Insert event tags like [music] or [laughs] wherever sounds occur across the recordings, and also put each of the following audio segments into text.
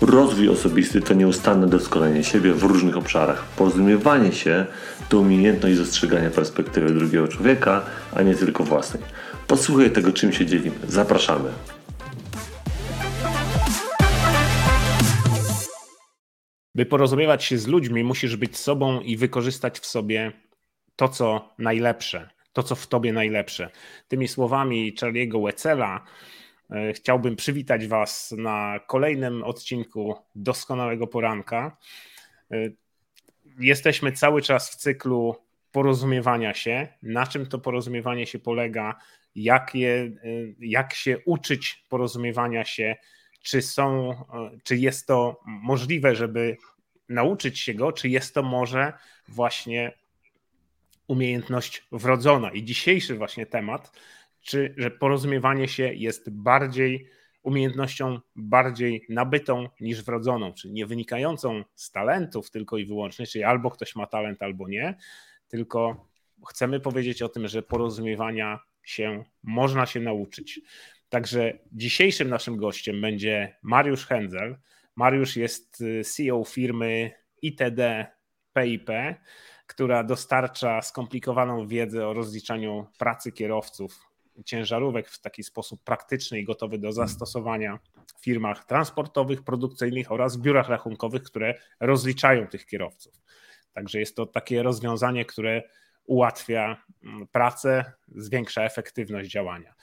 Rozwój osobisty to nieustanne doskonalenie siebie w różnych obszarach. Porozumiewanie się to umiejętność dostrzegania perspektywy drugiego człowieka, a nie tylko własnej. Posłuchaj tego, czym się dzielimy. Zapraszamy. By porozumiewać się z ludźmi, musisz być sobą i wykorzystać w sobie to, co najlepsze, to, co w tobie najlepsze. Tymi słowami Charlie'ego Wetzela chciałbym przywitać Was na kolejnym odcinku Doskonałego Poranka. E, jesteśmy cały czas w cyklu porozumiewania się. Na czym to porozumiewanie się polega? Jak, je, e, jak się uczyć porozumiewania się? Czy, są, czy jest to możliwe, żeby nauczyć się go, czy jest to może właśnie umiejętność wrodzona. I dzisiejszy właśnie temat, czy że porozumiewanie się jest bardziej umiejętnością bardziej nabytą niż wrodzoną, czyli nie wynikającą z talentów tylko i wyłącznie, czyli albo ktoś ma talent, albo nie, tylko chcemy powiedzieć o tym, że porozumiewania się można się nauczyć. Także dzisiejszym naszym gościem będzie Mariusz Hędzel. Mariusz jest y, CEO firmy ITD PIP, która dostarcza skomplikowaną wiedzę o rozliczaniu pracy kierowców ciężarówek w taki sposób praktyczny i gotowy do zastosowania w firmach transportowych, produkcyjnych oraz w biurach rachunkowych, które rozliczają tych kierowców. Także jest to takie rozwiązanie, które ułatwia mm, pracę, zwiększa efektywność działania.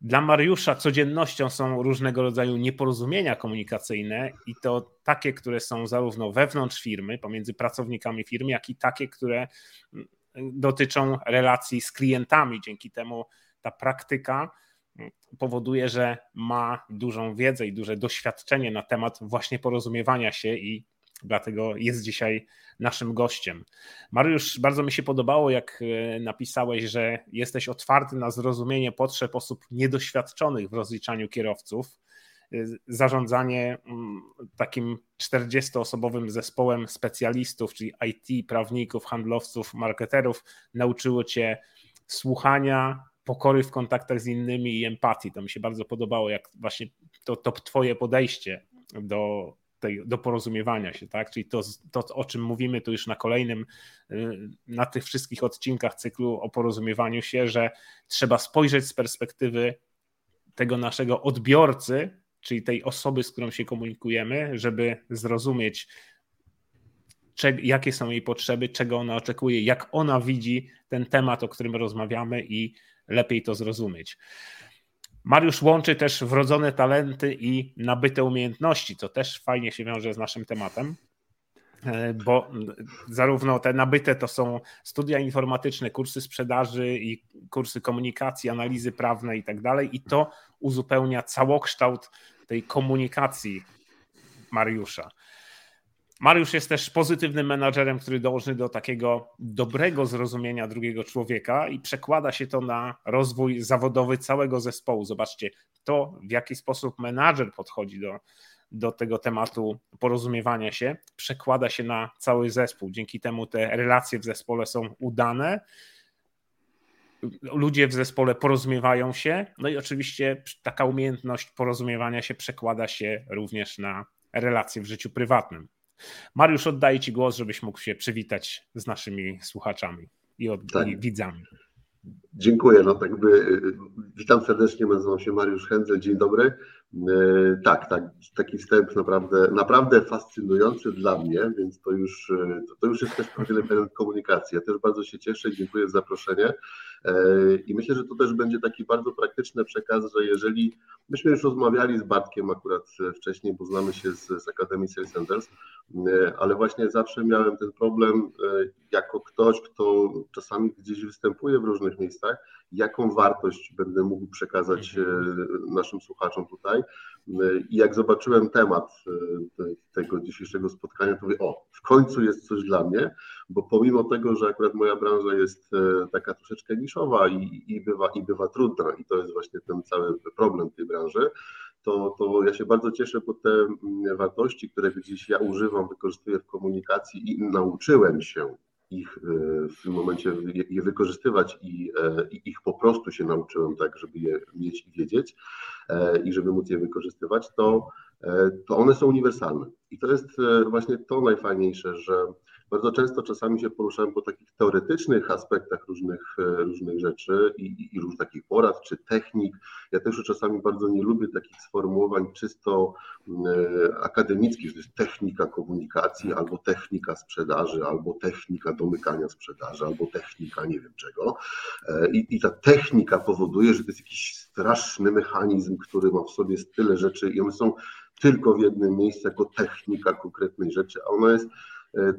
Dla Mariusza codziennością są różnego rodzaju nieporozumienia komunikacyjne i to takie, które są zarówno wewnątrz firmy, pomiędzy pracownikami firmy, jak i takie, które mm, dotyczą relacji z klientami. Dzięki temu ta praktyka mm, powoduje, że ma dużą wiedzę i duże doświadczenie na temat właśnie porozumiewania się i dlatego jest dzisiaj naszym gościem. Mariusz, bardzo mi się podobało, jak e, napisałeś, że jesteś otwarty na zrozumienie potrzeb osób niedoświadczonych w rozliczaniu kierowców. E, zarządzanie mm, takim 40-osobowym zespołem specjalistów, czyli IT, prawników, handlowców, marketerów, nauczyło cię słuchania, pokory w kontaktach z innymi i empatii. To mi się bardzo podobało, jak właśnie to, to Twoje podejście do tej, do porozumiewania się, tak? Czyli to, to, o czym mówimy tu już na kolejnym, y, na tych wszystkich odcinkach cyklu o porozumiewaniu się, że trzeba spojrzeć z perspektywy tego naszego odbiorcy, czyli tej osoby, z którą się komunikujemy, żeby zrozumieć, jakie są jej potrzeby, czego ona oczekuje, jak ona widzi ten temat, o którym rozmawiamy i lepiej to zrozumieć. Mariusz łączy też wrodzone talenty i nabyte umiejętności, co też fajnie się wiąże z naszym tematem, e, bo zarówno te nabyte to są studia informatyczne, kursy sprzedaży i kursy komunikacji, analizy prawnej i tak dalej, i to uzupełnia całokształt tej komunikacji Mariusza. Mariusz jest też pozytywnym menadżerem, który dąży do takiego dobrego zrozumienia drugiego człowieka i przekłada się to na rozwój zawodowy całego zespołu. Zobaczcie, to w jaki sposób menadżer podchodzi do, do tego tematu porozumiewania się, przekłada się na cały zespół. Dzięki temu te relacje w zespole są udane. Ludzie w zespole porozumiewają się, no i oczywiście taka umiejętność porozumiewania się przekłada się również na relacje w życiu prywatnym. Mariusz, oddaję Ci głos, żebyś mógł się przywitać z naszymi słuchaczami i, od, tak. i widzami. Dziękuję. No tak by, witam serdecznie, nazywam się Mariusz Hędzel, dzień dobry. Y, tak, tak, taki wstęp naprawdę, naprawdę fascynujący dla mnie, więc to już, y, to już jest też pewien element komunikacji. Ja też bardzo się cieszę i dziękuję za zaproszenie. I myślę, że to też będzie taki bardzo praktyczny przekaz, że jeżeli myśmy już rozmawiali z Bartkiem akurat wcześniej, bo znamy się z, z Akademii Sales Enders, ale właśnie zawsze miałem ten problem jako ktoś, kto czasami gdzieś występuje w różnych miejscach jaką wartość będę mógł przekazać mhm. naszym słuchaczom tutaj. I jak zobaczyłem temat tego dzisiejszego spotkania, to mówię, o, w końcu jest coś dla mnie, bo pomimo tego, że akurat moja branża jest taka troszeczkę niszowa i, i, bywa, i bywa trudna, i to jest właśnie ten cały problem tej branży, to, to ja się bardzo cieszę, bo te mm, wartości, które gdzieś ja używam, wykorzystuję w komunikacji i nauczyłem się ich e, w tym momencie je wykorzystywać i, e, i, ich po prostu się nauczyłem tak, żeby je mieć i wiedzieć e, i żeby móc je wykorzystywać, to, to one są uniwersalne. I to jest właśnie to najfajniejsze, że bardzo często czasami się poruszałem po takich teoretycznych aspektach różnych, e, różnych rzeczy i, i, i różnych takich porad czy technik. Ja też czasami bardzo nie lubię takich sformułowań czysto e, akademickich, że to jest technika komunikacji, albo technika sprzedaży, albo technika domykania sprzedaży, albo technika nie wiem czego. E, I, I ta technika powoduje, że to jest jakiś straszny mechanizm, który ma w sobie tyle rzeczy i one są tylko w jednym miejscu jako technika konkretnej rzeczy, a ona jest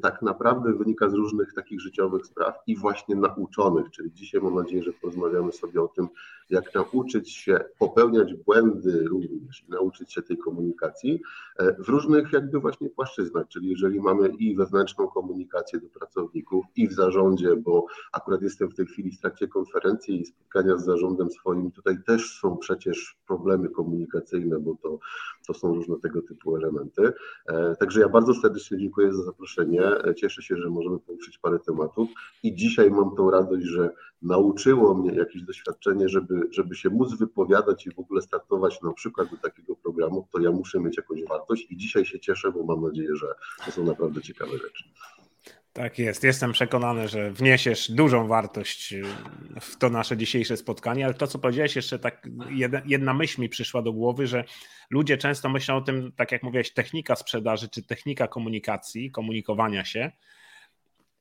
tak naprawdę wynika z różnych takich życiowych spraw i właśnie nauczonych, czyli dzisiaj mam nadzieję, że porozmawiamy sobie o tym, jak nauczyć się popełniać błędy również nauczyć się tej komunikacji e, w różnych jakby właśnie płaszczyznach, czyli jeżeli mamy i wewnętrzną komunikację do pracowników i w zarządzie, bo akurat jestem w tej chwili w trakcie konferencji i spotkania z zarządem swoim, tutaj też są przecież problemy komunikacyjne, bo to, to są różne tego typu elementy. E, także ja bardzo serdecznie dziękuję za zaproszenie. Cieszę się, że możemy poruszyć parę tematów i dzisiaj mam tą radość, że nauczyło mnie jakieś doświadczenie, żeby, żeby się móc wypowiadać i w ogóle startować na przykład do takiego programu, to ja muszę mieć jakąś wartość i dzisiaj się cieszę, bo mam nadzieję, że to są naprawdę ciekawe rzeczy. Tak jest. Jestem przekonany, że wniesiesz dużą wartość y, w to nasze dzisiejsze spotkanie, ale to, co powiedziałeś, jeszcze tak jedna myśl mi przyszła do głowy, że ludzie często myślą o tym, tak jak mówiłeś, technika sprzedaży czy technika komunikacji, komunikowania się,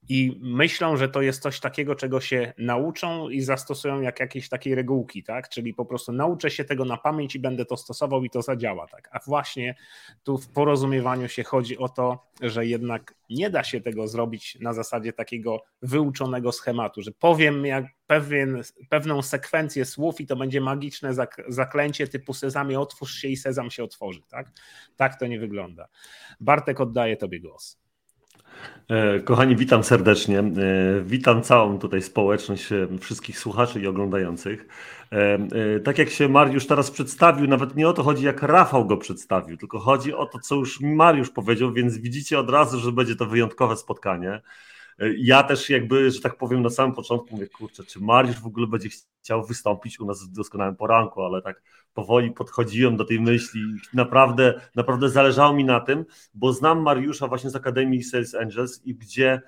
i myślą, że to jest coś takiego, czego się nauczą i zastosują jak jakieś takiej regułki, tak? Czyli po prostu nauczę się tego na pamięć i będę to stosował i to zadziała, tak? A właśnie tu w porozumiewaniu się chodzi o to, że jednak nie da się tego zrobić na zasadzie takiego wyuczonego schematu, że powiem jak pewien, pewną sekwencję słów i to będzie magiczne zaklęcie typu sezamie otwórz się i sezam się otworzy, tak? Tak to nie wygląda. Bartek oddaje tobie głos. E, kochani, witam serdecznie. E, witam całą tutaj społeczność e, wszystkich słuchaczy i oglądających. Tak jak się Mariusz teraz przedstawił, nawet nie o to chodzi, jak Rafał go przedstawił, tylko chodzi o to, co już Mariusz powiedział, więc widzicie od razu, że będzie to wyjątkowe spotkanie. Ja też jakby, że tak powiem, na samym początku mówię, kurczę, czy Mariusz w ogóle będzie chciał wystąpić u nas w doskonałym poranku, ale tak powoli podchodziłem do tej myśli naprawdę, naprawdę zależało mi na tym, bo znam Mariusza właśnie z Akademii Sales Angels i gdzie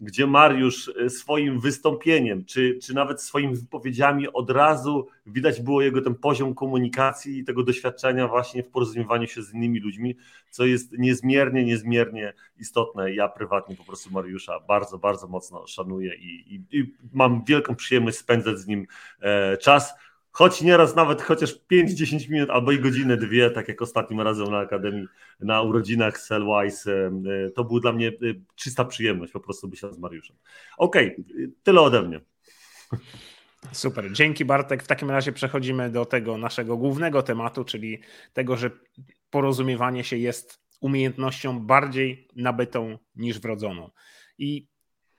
gdzie Mariusz e, swoim wystąpieniem, czy, czy nawet swoimi wypowiedziami od razu widać było jego ten poziom komunikacji i tego doświadczenia właśnie w porozumiewaniu się z innymi ludźmi, co jest niezmiernie, niezmiernie istotne. Ja prywatnie po prostu Mariusza bardzo, bardzo mocno szanuję i, i, i mam wielką przyjemność spędzać z nim e, czas choć nieraz nawet chociaż 5-10 minut albo i godzinę, dwie, tak jak ostatnim razem na Akademii, na urodzinach Cellwise, e, to był dla mnie e, czysta przyjemność po prostu być z Mariuszem. Okej, okay, tyle ode mnie. Super, dzięki Bartek. W takim razie przechodzimy do tego naszego głównego tematu, czyli tego, że porozumiewanie się jest umiejętnością bardziej nabytą niż wrodzoną. I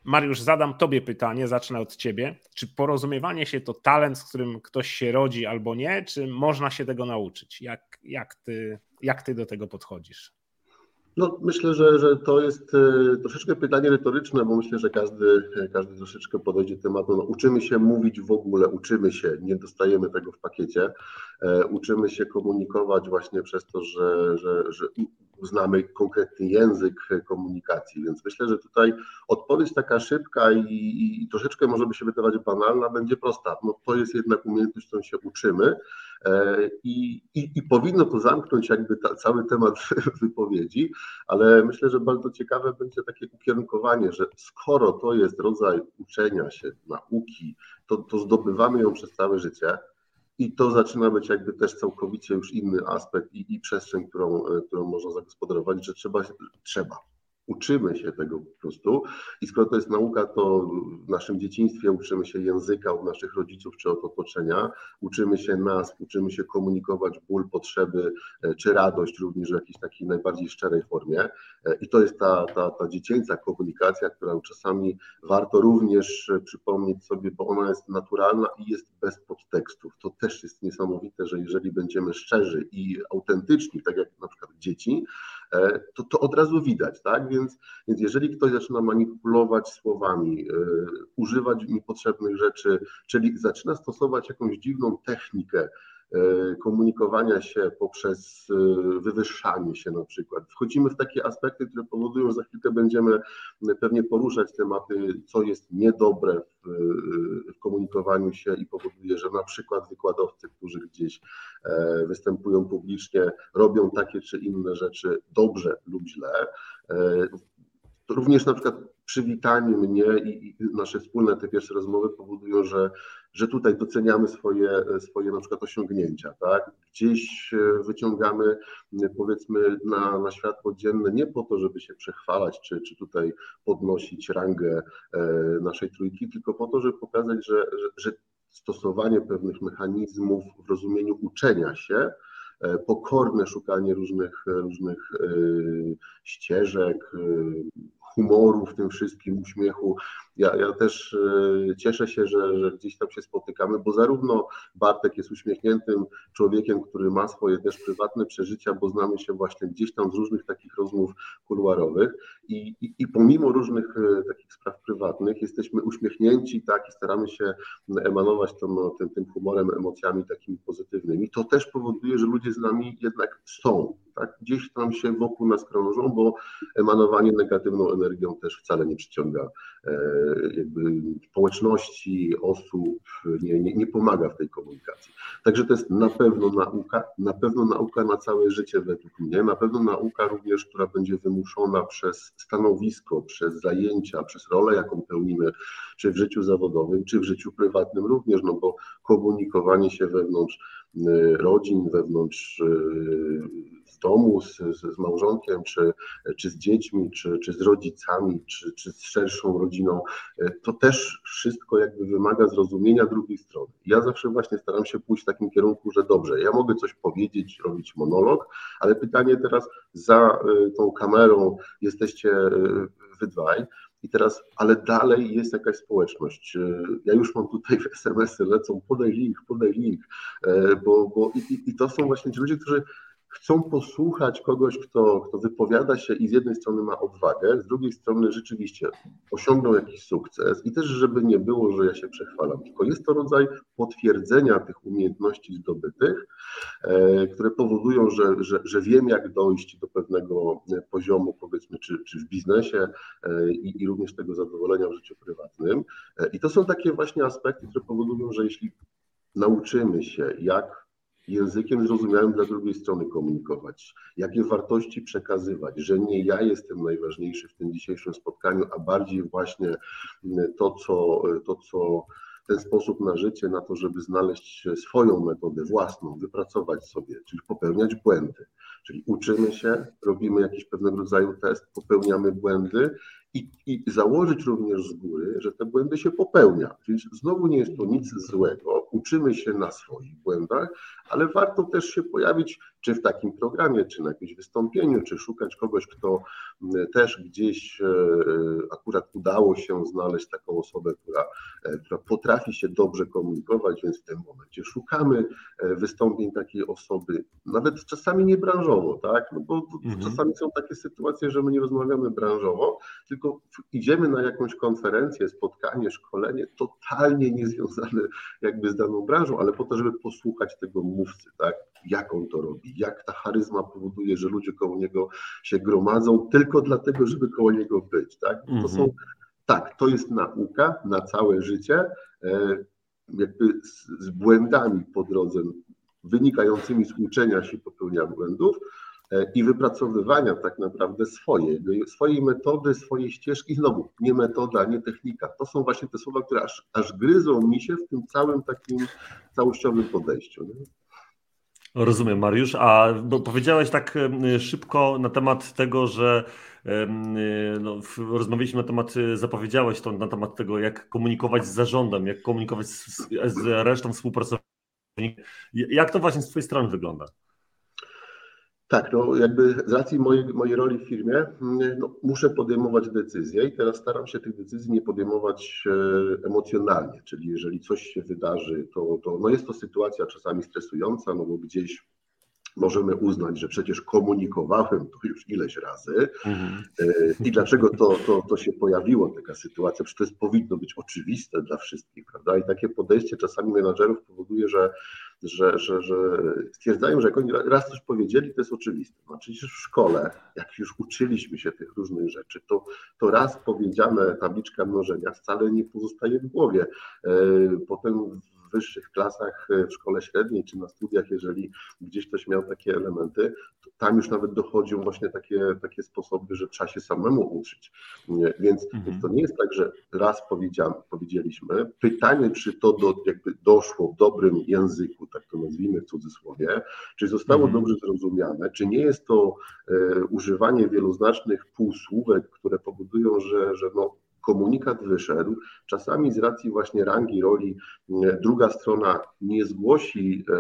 Mariusz, zadam Tobie pytanie, zacznę od Ciebie. Czy porozumiewanie się to talent, z którym ktoś się rodzi albo nie, czy można się tego nauczyć? Jak, jak, ty, jak ty do tego podchodzisz? No, myślę, że, że to jest e, troszeczkę pytanie retoryczne, bo myślę, że każdy, każdy troszeczkę podejdzie tematu. No, uczymy się mówić w ogóle, uczymy się, nie dostajemy tego w pakiecie. E, uczymy się komunikować właśnie przez to, że, że, że znamy konkretny język komunikacji, więc myślę, że tutaj odpowiedź taka szybka i, i troszeczkę może by się wydawać banalna, będzie prosta. No, to jest jednak umiejętność, którą się uczymy i, i, i powinno to zamknąć jakby ta, cały temat [laughs] wypowiedzi, ale myślę, że bardzo ciekawe będzie takie ukierunkowanie, że skoro to jest rodzaj uczenia się, nauki, to, to zdobywamy ją przez całe życie, i to zaczyna być jakby też całkowicie już inny aspekt i, i przestrzeń, którą, e, którą można zagospodarować, że trzeba, trzeba. Uczymy się tego po prostu i skoro to jest nauka, to w naszym dzieciństwie uczymy się języka od naszych rodziców czy od otoczenia, uczymy się nas, uczymy się komunikować ból, potrzeby e, czy radość również w jakiejś takiej najbardziej szczerej formie e, i to jest ta, ta, ta dziecięca komunikacja, którą czasami warto również przypomnieć sobie, bo ona jest naturalna i jest bez podtekstów. To też jest niesamowite, że jeżeli będziemy szczerzy i autentyczni, tak jak na przykład dzieci, E, to, to od razu widać, tak? Więc, więc jeżeli ktoś zaczyna manipulować słowami, e, używać niepotrzebnych rzeczy, czyli zaczyna stosować jakąś dziwną technikę, komunikowania się poprzez e, wywyższanie się na przykład. Wchodzimy w takie aspekty, które powodują, że za chwilkę będziemy pewnie poruszać tematy, co jest niedobre w, w komunikowaniu się i powoduje, że na przykład wykładowcy, którzy gdzieś e, występują publicznie, robią takie czy inne rzeczy dobrze lub źle. Również na przykład przywitanie mnie i, i nasze wspólne te pierwsze rozmowy powodują, że że tutaj doceniamy swoje, swoje na przykład osiągnięcia, tak? Gdzieś e, wyciągamy powiedzmy na, na światło dzienne nie po to, żeby się przechwalać, czy, czy tutaj podnosić rangę e, naszej trójki, tylko po to, żeby pokazać, że, że, że stosowanie pewnych mechanizmów w rozumieniu uczenia się, e, pokorne szukanie różnych, różnych ścieżek, humoru w tym wszystkim, uśmiechu. Ja, ja też e, cieszę się, że, że gdzieś tam się spotykamy, bo zarówno Bartek jest uśmiechniętym człowiekiem, który ma swoje też prywatne przeżycia, bo znamy się właśnie gdzieś tam z różnych takich rozmów kuluarowych i, i, i pomimo różnych e, takich spraw prywatnych jesteśmy uśmiechnięci tak i staramy się emanować tą, tym, tym humorem, emocjami takimi pozytywnymi. To też powoduje, że ludzie z nami jednak są, tak? gdzieś tam się wokół nas krążą, bo emanowanie negatywną energią też wcale nie przyciąga e, jakby społeczności, osób, nie, nie, nie pomaga w tej komunikacji. Także to jest na pewno nauka, na pewno nauka na całe życie według mnie, na pewno nauka również, która będzie wymuszona przez stanowisko, przez zajęcia, przez rolę, jaką pełnimy, czy w życiu zawodowym, czy w życiu prywatnym również, no bo komunikowanie się wewnątrz rodzin, wewnątrz y, z domu, z, z małżonkiem, czy, czy z dziećmi, czy, czy z rodzicami, czy, czy z szerszą rodziną, e, to też wszystko jakby wymaga zrozumienia drugiej strony. Ja zawsze właśnie staram się pójść w takim kierunku, że dobrze, ja mogę coś powiedzieć, robić monolog, ale pytanie teraz za e, tą kamerą jesteście e, wy dwaj, i teraz, ale dalej jest jakaś społeczność. Ja już mam tutaj SMS-y, lecą, podaj link, podaj link, bo, bo i, i to są właśnie ci ludzie, którzy chcą posłuchać kogoś, kto, kto wypowiada się i z jednej strony ma odwagę, z drugiej strony rzeczywiście osiągnął jakiś sukces i też, żeby nie było, że ja się przechwalam, tylko jest to rodzaj potwierdzenia tych umiejętności zdobytych, e, które powodują, że, że, że wiem, jak dojść do pewnego poziomu, powiedzmy, czy, czy w biznesie e, i, i również tego zadowolenia w życiu prywatnym. E, I to są takie właśnie aspekty, które powodują, że jeśli nauczymy się, jak językiem zrozumiałym dla drugiej strony komunikować, jakie wartości przekazywać, że nie ja jestem najważniejszy w tym dzisiejszym spotkaniu, a bardziej właśnie to, co, to, co ten sposób na życie, na to, żeby znaleźć swoją metodę własną, wypracować sobie, czyli popełniać błędy. Czyli uczymy się, robimy jakiś pewnego rodzaju test, popełniamy błędy i, i założyć również z góry, że te błędy się popełnia. Więc znowu nie jest to nic złego, uczymy się na swoich błędach, ale warto też się pojawić czy w takim programie, czy na jakimś wystąpieniu, czy szukać kogoś, kto też gdzieś e, akurat udało się znaleźć taką osobę, która, e, która potrafi się dobrze komunikować, więc w tym momencie szukamy e, wystąpień takiej osoby, nawet czasami nie branżowo, tak? No bo mhm. czasami są takie sytuacje, że my nie rozmawiamy branżowo, tylko idziemy na jakąś konferencję, spotkanie, szkolenie totalnie niezwiązane jakby z daną branżą, ale po to, żeby posłuchać tego mówcy, tak? Jak on to robi, jak ta charyzma powoduje, że ludzie koło niego się gromadzą tylko dlatego, żeby koło niego być, tak? To mhm. są, tak, to jest nauka na całe życie, e, jakby z, z błędami po drodze wynikającymi z uczenia się popełniania błędów, E, i wypracowywania tak naprawdę swojej, swojej metody, swojej ścieżki. Znowu, nie metoda, nie technika. To są właśnie te słowa, które aż, aż gryzą mi się w tym całym takim całościowym podejściu. Nie? Rozumiem, Mariusz. A powiedziałeś tak szybko na temat tego, że no, rozmawialiśmy na temat, zapowiedziałeś to na temat tego, jak komunikować z zarządem, jak komunikować z, z resztą współpracowników. Jak to właśnie z Twojej strony wygląda? Tak, no jakby z racji mojej, mojej roli w firmie mm, no, muszę podejmować decyzje i teraz staram się tych decyzji nie podejmować e, emocjonalnie, czyli jeżeli coś się wydarzy, to, to no jest to sytuacja czasami stresująca, no bo gdzieś możemy uznać, że przecież komunikowałem to już ileś razy mhm. E, i dlaczego to, to, to się pojawiło, taka sytuacja, przecież to jest, powinno być oczywiste dla wszystkich, prawda? I takie podejście czasami menadżerów powoduje, że że, że, że stwierdzają, że jak oni raz coś powiedzieli, to jest oczywiste. No przecież w szkole, jak już uczyliśmy się tych różnych rzeczy, to, to raz powiedziane tabliczka mnożenia wcale nie pozostaje w głowie. E, potem w wyższych klasach e, w szkole średniej czy na studiach, jeżeli gdzieś ktoś miał takie elementy, to tam już nawet dochodzą właśnie takie, takie sposoby, że trzeba się samemu uczyć. Więc, mhm. to nie jest tak, że raz powiedzieliśmy. Pytanie, czy to do, jakby doszło w dobrym języku, tak to nazwijmy w cudzysłowie, czy zostało mhm. dobrze zrozumiane, czy nie jest to e, używanie wieloznacznych półsłówek, które powodują, że, że no, komunikat wyszedł. Czasami z racji właśnie rangi, roli, e, druga strona nie zgłosi, e,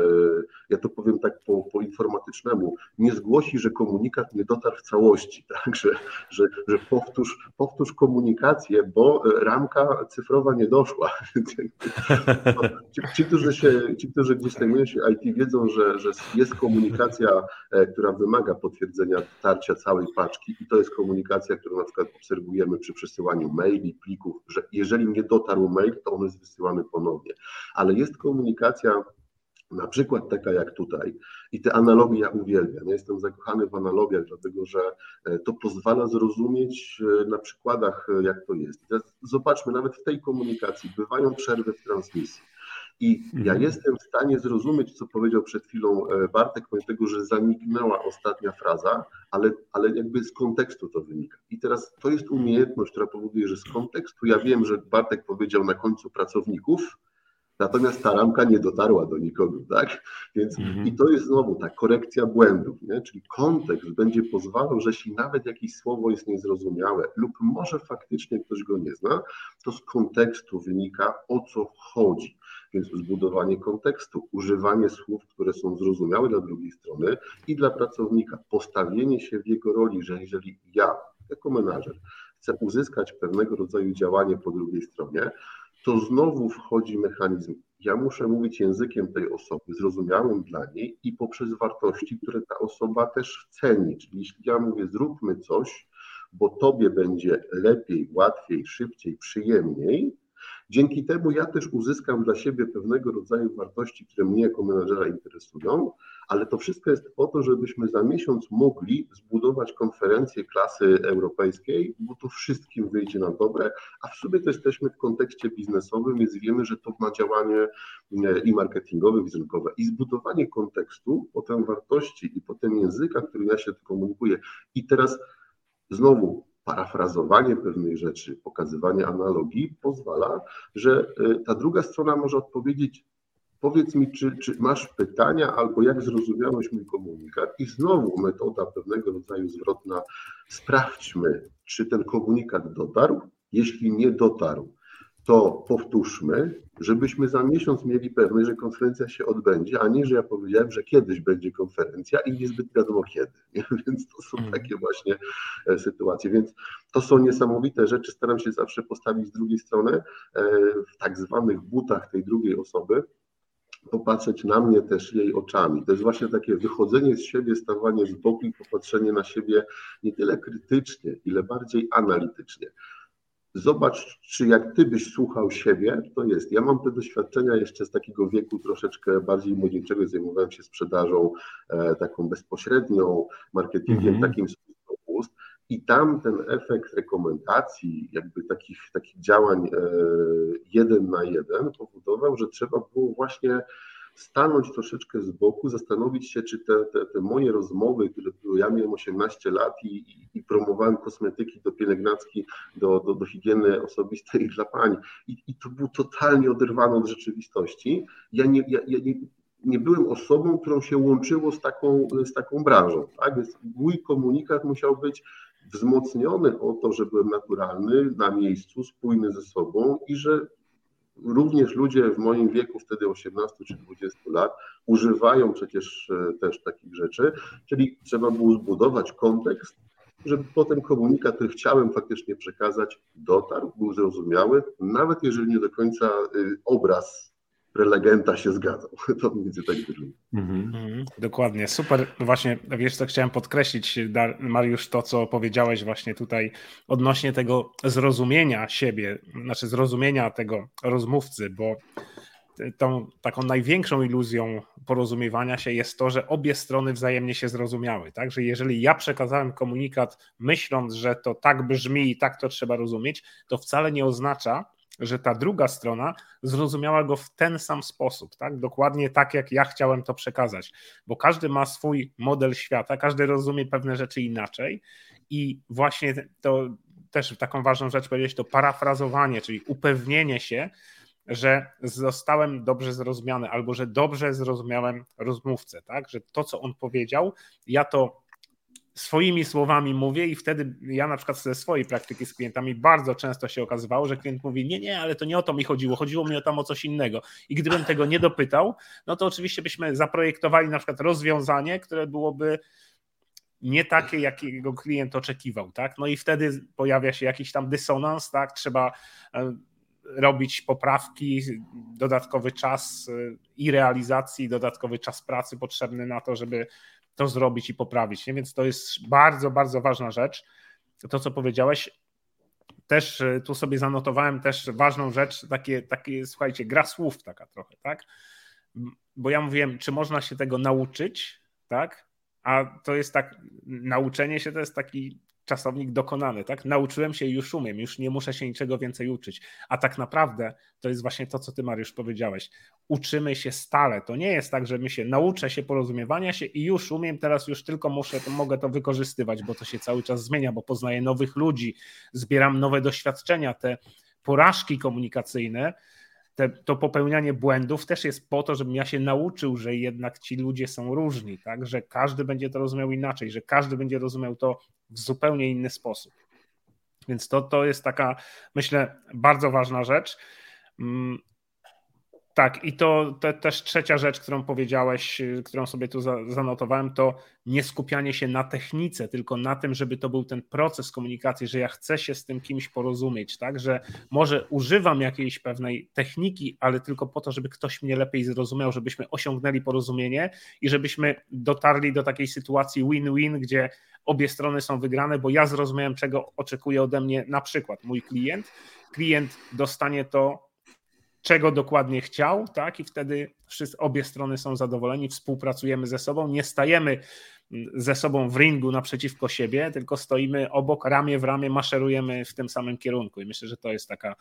ja to powiem tak po, po informatycznemu, nie zgłosi, że komunikat nie dotarł w całości, [laughs] tak? że, że, że powtórz, powtórz komunikację, bo e, ramka cyfrowa nie doszła. [laughs] Ci, ci, którzy się, ci, którzy gdzieś zajmują się IT wiedzą, że, że jest komunikacja, która wymaga potwierdzenia dotarcia całej paczki i to jest komunikacja, którą na przykład obserwujemy przy przesyłaniu mail, maili, plików, że jeżeli nie dotarł mail, to on jest wysyłany ponownie. Ale jest komunikacja na przykład taka jak tutaj. I te analogie ja uwielbiam. Ja jestem zakochany w analogiach, dlatego że e, to pozwala zrozumieć e, na przykładach, e, jak to jest. zobaczmy, nawet w tej komunikacji bywają przerwy w transmisji. I ja mhm. jestem w stanie zrozumieć, co powiedział przed chwilą e, Bartek, pomimo tego, że zaniknęła ostatnia fraza, ale, ale jakby z kontekstu to wynika. I teraz to jest umiejętność, która powoduje, że z kontekstu ja wiem, że Bartek powiedział na końcu pracowników, Natomiast ta ramka nie dotarła do nikogo, tak? Więc mhm. i to jest znowu ta korekcja błędów, nie? czyli kontekst będzie pozwalał, że jeśli nawet jakieś słowo jest niezrozumiałe lub może faktycznie ktoś go nie zna, to z kontekstu wynika o co chodzi. Więc zbudowanie kontekstu, używanie słów, które są zrozumiałe dla drugiej strony i dla pracownika, postawienie się w jego roli, że jeżeli ja jako menadżer chcę uzyskać pewnego rodzaju działanie po drugiej stronie, to znowu wchodzi mechanizm. Ja muszę mówić językiem tej osoby, zrozumiałym dla niej i poprzez wartości, które ta osoba też ceni. Czyli jeśli ja mówię, zróbmy coś, bo tobie będzie lepiej, łatwiej, szybciej, przyjemniej, Dzięki temu ja też uzyskam dla siebie pewnego rodzaju wartości, które mnie jako menadżera interesują, ale to wszystko jest po to, żebyśmy za miesiąc mogli zbudować konferencję klasy europejskiej, bo to wszystkim wyjdzie na dobre, a w sumie to jesteśmy w kontekście biznesowym, więc wiemy, że to ma działanie e, i marketingowe, wizerunkowe. I zbudowanie kontekstu, potem wartości i potem języka, który ja się komunikuję. I teraz znowu parafrazowanie pewnych rzeczy, pokazywanie analogii pozwala, że y, ta druga strona może odpowiedzieć, powiedz mi, czy, czy masz pytania, albo jak zrozumiałeś mój komunikat. I znowu metoda pewnego rodzaju zwrotna, sprawdźmy, czy ten komunikat dotarł. Jeśli nie dotarł, to powtórzmy, żebyśmy za miesiąc mieli pewność, że konferencja się odbędzie, a nie, że ja powiedziałem, że kiedyś będzie konferencja i niezbyt wiadomo kiedy. [laughs] Więc to są mhm. takie właśnie e, sytuacje. Więc to są niesamowite rzeczy. Staram się zawsze postawić z drugiej strony, e, w tak zwanych butach tej drugiej osoby, popatrzeć na mnie też jej oczami. To jest właśnie takie wychodzenie z siebie, stawanie z boku i popatrzenie na siebie nie tyle krytycznie, ile bardziej analitycznie. Zobacz, czy jak ty byś słuchał siebie, to jest. Ja mam te doświadczenia jeszcze z takiego wieku troszeczkę bardziej młodzieńczego, zajmowałem się sprzedażą e, taką bezpośrednią, marketingiem mm -hmm. takim z ust i tam ten efekt rekomendacji, jakby takich, takich działań e, jeden na jeden powodował, że trzeba było właśnie stanąć troszeczkę z boku, zastanowić się, czy te, te, te moje rozmowy, które były, ja miałem 18 lat i, i, i promowałem kosmetyki do pielęgnacki, do, do, do higieny osobistej dla pań i, i to było totalnie oderwane od rzeczywistości. Ja nie, ja, ja nie, nie byłem osobą, którą się łączyło z taką, z taką branżą. Tak? Więc mój komunikat musiał być wzmocniony o to, że byłem naturalny, na miejscu, spójny ze sobą i że również ludzie w moim wieku, wtedy 18 czy 20 lat, używają przecież e, też takich rzeczy, czyli trzeba było zbudować kontekst, żeby potem komunikat, który chciałem faktycznie przekazać, dotarł, był zrozumiały, nawet jeżeli nie do końca y, obraz prelegenta się zgadzał. [laughs] To mniej więcej tak wygląda. Mhm. Mhm, dokładnie, super. Właśnie, wiesz co chciałem podkreślić, Mariusz, to co powiedziałeś właśnie tutaj odnośnie tego zrozumienia siebie, znaczy zrozumienia tego rozmówcy, bo tą taką największą iluzją porozumiewania się jest to, że obie strony wzajemnie się zrozumiały. Tak? Że jeżeli ja przekazałem komunikat myśląc, że to tak brzmi i tak to trzeba rozumieć, to wcale nie oznacza, że ta druga strona zrozumiała go w ten sam sposób, tak? Dokładnie tak, jak ja chciałem to przekazać, bo każdy ma swój model świata, każdy rozumie pewne rzeczy inaczej i właśnie to też taką ważną rzecz powiedzieć, to parafrazowanie, czyli upewnienie się, że zostałem dobrze zrozumiany, albo że dobrze zrozumiałem rozmówcę, tak? Że to, co on powiedział, ja to swoimi słowami mówię i wtedy ja na przykład ze swojej praktyki z klientami bardzo często się okazywało, że klient mówi, nie, nie, ale to nie o to mi chodziło, chodziło mi o tam o coś innego. I gdybym tego nie dopytał, no to oczywiście byśmy zaprojektowali na przykład rozwiązanie, które byłoby nie takie, jakiego klient oczekiwał, tak? No i wtedy pojawia się jakiś tam dysonans, tak? Trzeba e, robić poprawki, dodatkowy czas e, i realizacji, dodatkowy czas pracy potrzebny na to, żeby to zrobić i poprawić. Nie? Więc to jest bardzo, bardzo ważna rzecz. To, co powiedziałeś, też e, tu sobie zanotowałem też ważną rzecz, takie, takie słuchajcie, gra słów taka trochę, tak? Bo ja mówiłem, czy można się tego nauczyć, tak? A to jest tak, nauczenie się to jest taki czasownik dokonany, tak? Nauczyłem się i już umiem, już nie muszę się niczego więcej uczyć. A tak naprawdę to jest właśnie to, co ty, Mariusz, powiedziałeś. Uczymy się stale. To nie jest tak, że my się nauczę się porozumiewania się i już umiem, teraz już tylko muszę, to mogę to wykorzystywać, bo to się cały czas zmienia, bo poznaję nowych ludzi, zbieram nowe doświadczenia, te porażki komunikacyjne te, to popełnianie błędów też jest po to, żebym ja się nauczył, że jednak ci ludzie są różni, tak? że każdy będzie to rozumiał inaczej, że każdy będzie rozumiał to w zupełnie inny sposób. Więc to, to jest taka, myślę, bardzo ważna rzecz. Tak, i to, to, też trzecia rzecz, którą powiedziałeś, y, którą sobie tu zanotowałem, to nie skupianie się na technice, tylko na tym, żeby to był ten proces komunikacji, że ja chcę się z tym kimś porozumieć, tak, że może używam jakiejś pewnej techniki, ale tylko po to, żeby ktoś mnie lepiej zrozumiał, żebyśmy osiągnęli porozumienie i żebyśmy dotarli do takiej sytuacji win-win, gdzie obie strony są wygrane, bo ja zrozumiałem, czego oczekuje ode mnie na przykład mój klient. Klient dostanie to czego dokładnie chciał, tak? I wtedy wszyscy, obie strony są zadowoleni, współpracujemy ze sobą, nie stajemy mm, ze sobą w ringu naprzeciwko siebie, tylko stoimy obok, ramię w ramię, maszerujemy w tym samym kierunku. I myślę, że to jest taka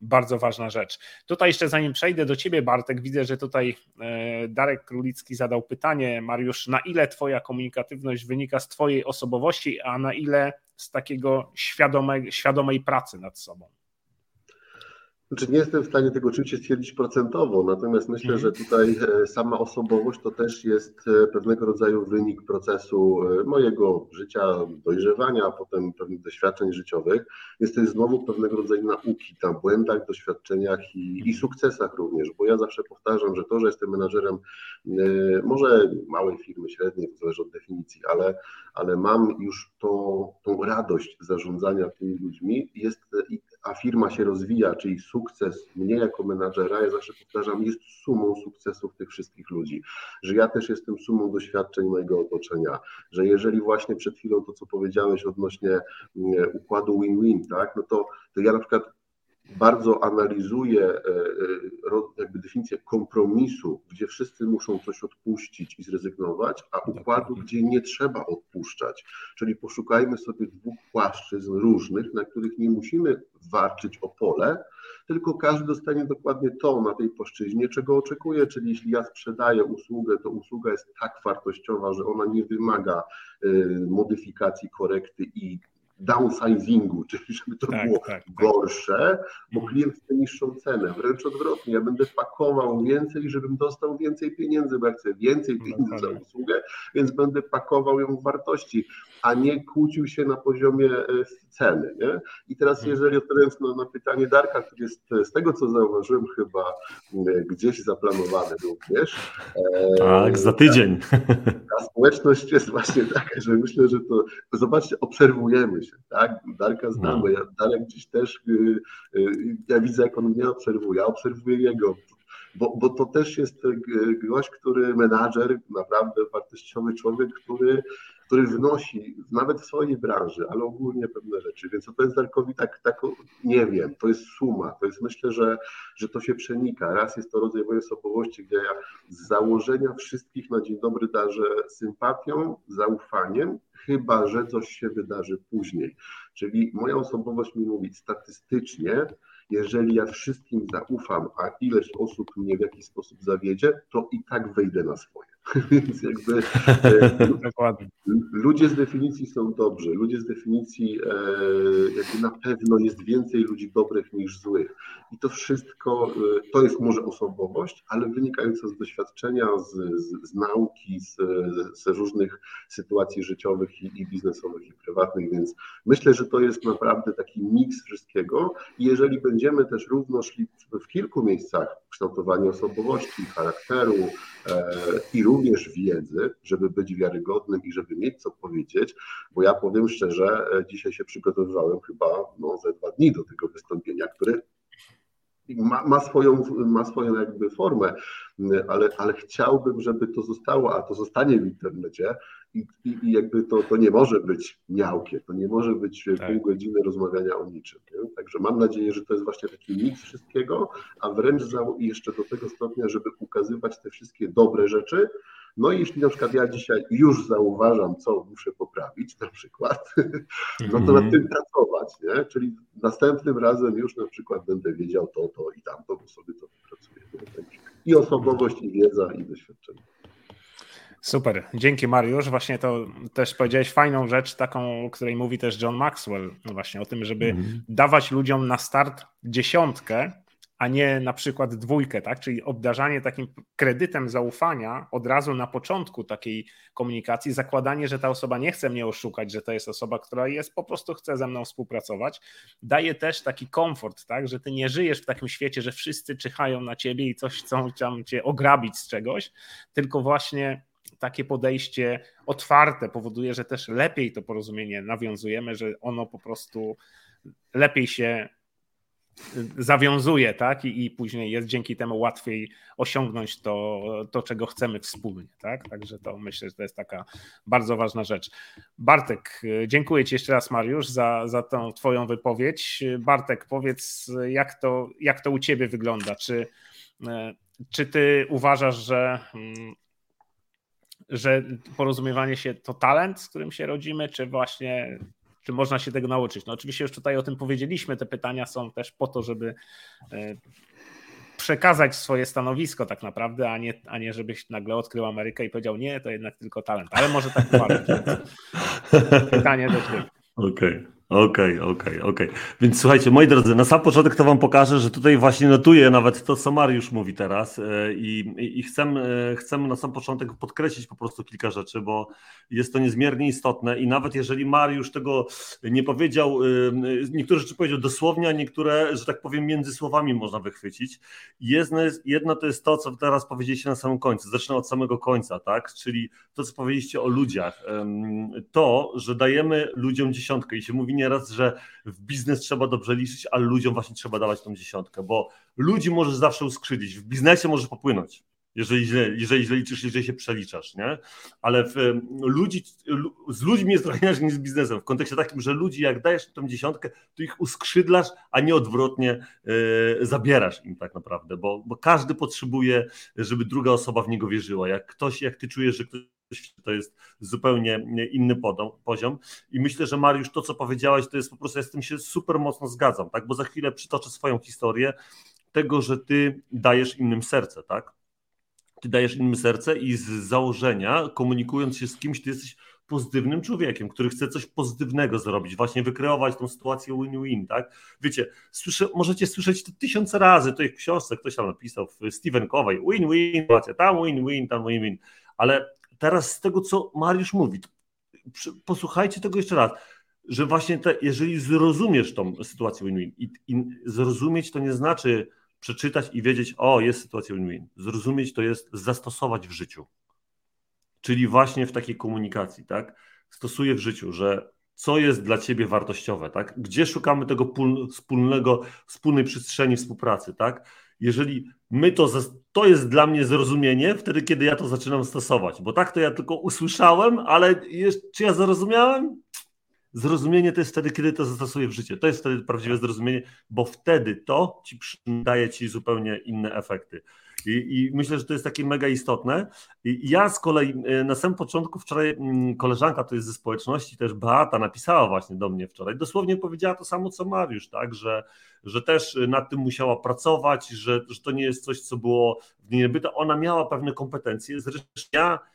bardzo ważna rzecz. Tutaj jeszcze zanim przejdę do Ciebie, Bartek, widzę, że tutaj e, Darek Królicki zadał pytanie, Mariusz, na ile Twoja komunikatywność wynika z Twojej osobowości, a na ile z takiego świadomej, świadomej pracy nad sobą? Znaczy nie jestem w stanie tego oczywiście stwierdzić procentowo, natomiast myślę, że mhm. tutaj e, sama osobowość to też jest e, pewnego rodzaju wynik procesu e, mojego życia, dojrzewania, a potem pewnych doświadczeń życiowych. Jest to jest znowu pewnego rodzaju nauki na błędach, doświadczeniach i, i sukcesach również, bo ja zawsze powtarzam, że to, że jestem menadżerem może małej firmy, średniej, to zależy od definicji, ale, ale mam już to, tą radość zarządzania tymi ludźmi jest a firma się rozwija, czyli sukces mnie jako menadżera, ja zawsze powtarzam, jest sumą sukcesów tych wszystkich ludzi, że ja też jestem sumą doświadczeń mojego otoczenia, że jeżeli właśnie przed chwilą to, co powiedziałeś odnośnie mm, układu win-win, tak, no to, to ja na przykład bardzo analizuje e, e, jakby definicję kompromisu, gdzie wszyscy muszą coś odpuścić i zrezygnować, a układu, gdzie nie trzeba odpuszczać. Czyli poszukajmy sobie dwóch płaszczyzn różnych, na których nie musimy walczyć o pole, tylko każdy dostanie dokładnie to na tej płaszczyźnie, czego oczekuje. Czyli jeśli ja sprzedaję usługę, to usługa jest tak wartościowa, że ona nie wymaga e, modyfikacji, korekty i downsizingu, czyli żeby to tak, było tak, tak. gorsze, bo mhm. klient chce niższą cenę. Wręcz odwrotnie, ja będę pakował więcej, żebym dostał więcej pieniędzy, bo ja chcę więcej pieniędzy za usługę, więc będę pakował ją w wartości, a nie kłócił się na poziomie e, ceny. Nie? I teraz, mhm. jeżeli odpowiadając na, na pytanie Darka, który jest z tego, co zauważyłem, chyba gdzieś zaplanowany również. E, tak, za tydzień. [laughs] Ta społeczność jest właśnie taka, że myślę, że to, zobaczcie, obserwujemy się, tak? Darka znamy, ja, Darek gdzieś też, ja widzę, jak on mnie obserwuje, ja obserwuję jego, bo, bo to też jest gość, który menadżer, naprawdę wartościowy człowiek, który który wnosi nawet w swojej branży, ale ogólnie pewne rzeczy. Więc to jest Darkowi tak, tak, nie wiem, to jest suma. To jest myślę, że, że to się przenika. Raz jest to rodzaj mojej osobowości, gdzie ja z założenia wszystkich na dzień dobry darzę sympatią, zaufaniem, chyba że coś się wydarzy później. Czyli moja osobowość mi mówi statystycznie, jeżeli ja wszystkim zaufam, a ileś osób mnie w jakiś sposób zawiedzie, to i tak wejdę na swoje. [laughs] Więc jakby e, ludzie z definicji są dobrzy. Ludzie z definicji e, jakby na pewno jest więcej ludzi dobrych niż złych. I to wszystko e, to jest może osobowość, ale wynikająca z doświadczenia, z, z, z nauki, z, z, różnych sytuacji życiowych i, i biznesowych, i prywatnych. Więc myślę, że to jest naprawdę taki miks wszystkiego. I jeżeli będziemy też równo szli w kilku miejscach kształtowania osobowości, charakteru i również wiedzy, żeby być wiarygodnym i żeby mieć co powiedzieć, bo ja powiem szczerze, e, dzisiaj się przygotowywałem chyba no, ze dwa dni do tego wystąpienia, które ma, ma, swoją, ma swoją jakby formę, ale, ale chciałbym, żeby to zostało, a to zostanie w internecie i, i, i jakby to, to nie może być miałkie, to nie może być tak. pół godziny rozmawiania o niczym. Nie? Także mam nadzieję, że to jest właśnie taki miks wszystkiego, a wręcz jeszcze do tego stopnia, żeby ukazywać te wszystkie dobre rzeczy, no i jeśli na przykład ja dzisiaj już zauważam, co muszę poprawić, na przykład, [laughs] no to nad mhm. tym pracować, nie? Czyli następnym razem już na przykład będę wiedział to, to i tamto, bo sobie to wypracuję. I osobowość, i wiedza, i doświadczenie. Super, dzięki Mariusz. Właśnie to też powiedziałeś fajną rzecz, taką, o której mówi też John Maxwell, no właśnie o tym, żeby mm. dawać ludziom na start dziesiątkę, a nie na przykład dwójkę, tak? Czyli obdarzanie takim kredytem zaufania od razu na początku takiej komunikacji, zakładanie, że ta osoba nie chce mnie oszukać, że to jest osoba, która jest po prostu chce ze mną współpracować, daje też taki komfort, tak? Że ty nie żyjesz w takim świecie, że wszyscy czyhają na ciebie i coś chcą tam cię ograbić z czegoś, tylko właśnie takie podejście otwarte powoduje, że też lepiej to porozumienie nawiązujemy, że ono po prostu lepiej się zawiązuje, tak? I, I, później jest dzięki temu łatwiej osiągnąć to, to, czego chcemy wspólnie, tak? Także to myślę, że to jest taka bardzo ważna rzecz. Bartek, dziękuję Ci jeszcze raz, Mariusz, za, za tą Twoją wypowiedź. Bartek, powiedz, jak to, jak to u Ciebie wygląda? Czy, czy Ty uważasz, że mm, że porozumiewanie się to talent, z którym się rodzimy, czy właśnie czy można się tego nauczyć? No oczywiście już tutaj o tym powiedzieliśmy, te pytania są też po to, żeby e, przekazać swoje stanowisko tak naprawdę, a nie, a nie żebyś nagle odkrył Amerykę i powiedział nie, to jednak tylko talent, ale może tak uważać. [laughs] Pytanie do Ciebie. Okej. Okay. Okej, okay, okej, okay, okej. Okay. Więc słuchajcie, moi drodzy, na sam początek to wam pokażę, że tutaj właśnie notuję nawet to, co Mariusz mówi teraz e, i, i e, chcę na sam początek podkreślić po prostu kilka rzeczy, bo jest to niezmiernie istotne i nawet jeżeli Mariusz tego nie powiedział, e, niektóre rzeczy powiedział dosłownie, a niektóre, że tak powiem, między słowami można wychwycić. Jedno to jest to, co teraz powiedzieliście na samym końcu, zacznę od samego końca, tak, czyli to, co powiedzieliście o ludziach, to, że dajemy ludziom dziesiątkę i się mówi nieraz, że w biznes trzeba dobrze liczyć, ale ludziom właśnie trzeba dawać tą dziesiątkę, bo ludzi możesz zawsze uskrzydlić, w biznesie możesz popłynąć. Jeżeli źle, jeżeli źle liczysz, jeżeli się przeliczasz, nie? Ale w, ludzi, z ludźmi jest trochę inaczej niż z biznesem. W kontekście takim, że ludzi, jak dajesz tą dziesiątkę, to ich uskrzydlasz, a nie odwrotnie yy, zabierasz im tak naprawdę, bo, bo każdy potrzebuje, żeby druga osoba w niego wierzyła. Jak ktoś, jak ty czujesz, że ktoś to jest zupełnie inny poziom. I myślę, że Mariusz, to co powiedziałeś, to jest po prostu, ja z tym się super mocno zgadzam, tak? Bo za chwilę przytoczę swoją historię tego, że ty dajesz innym serce, tak? Ty dajesz innym serce i z założenia, komunikując się z kimś, ty jesteś pozytywnym człowiekiem, który chce coś pozytywnego zrobić, właśnie wykreować tą sytuację win-win, tak? Wiecie, słyszę, możecie słyszeć to tysiące razy, to w książce ktoś tam napisał, w Stephen Covey, win-win, tam win-win, tam win-win, ale teraz z tego, co Mariusz mówi, posłuchajcie tego jeszcze raz, że właśnie te, jeżeli zrozumiesz tą sytuację win-win i, i zrozumieć to nie znaczy przeczytać i wiedzieć, o jest sytuacja win-win. Zrozumieć to jest zastosować w życiu. Czyli właśnie w takiej komunikacji, tak? Stosuję w życiu, że co jest dla ciebie wartościowe, tak? Gdzie szukamy tego wspólnego, wspólnej przestrzeni współpracy, tak? Jeżeli my to, to jest dla mnie zrozumienie wtedy, kiedy ja to zaczynam stosować, bo tak to ja tylko usłyszałem, ale czy ja zrozumiałem? Zrozumienie to jest wtedy, kiedy to zastosuję w życie. To jest wtedy prawdziwe zrozumienie, bo wtedy to ci daje ci zupełnie inne efekty. I, I, myślę, że to jest takie mega istotne. I ja z kolei e, na samym początku wczoraj mm, koleżanka to jest ze społeczności, też Beata, napisała właśnie do mnie wczoraj. Dosłownie powiedziała to samo, co Mariusz, tak, że, że też nad tym musiała pracować, że, że to nie jest coś, co było w niej niebyte. Ona miała pewne kompetencje. Zresztą ja E,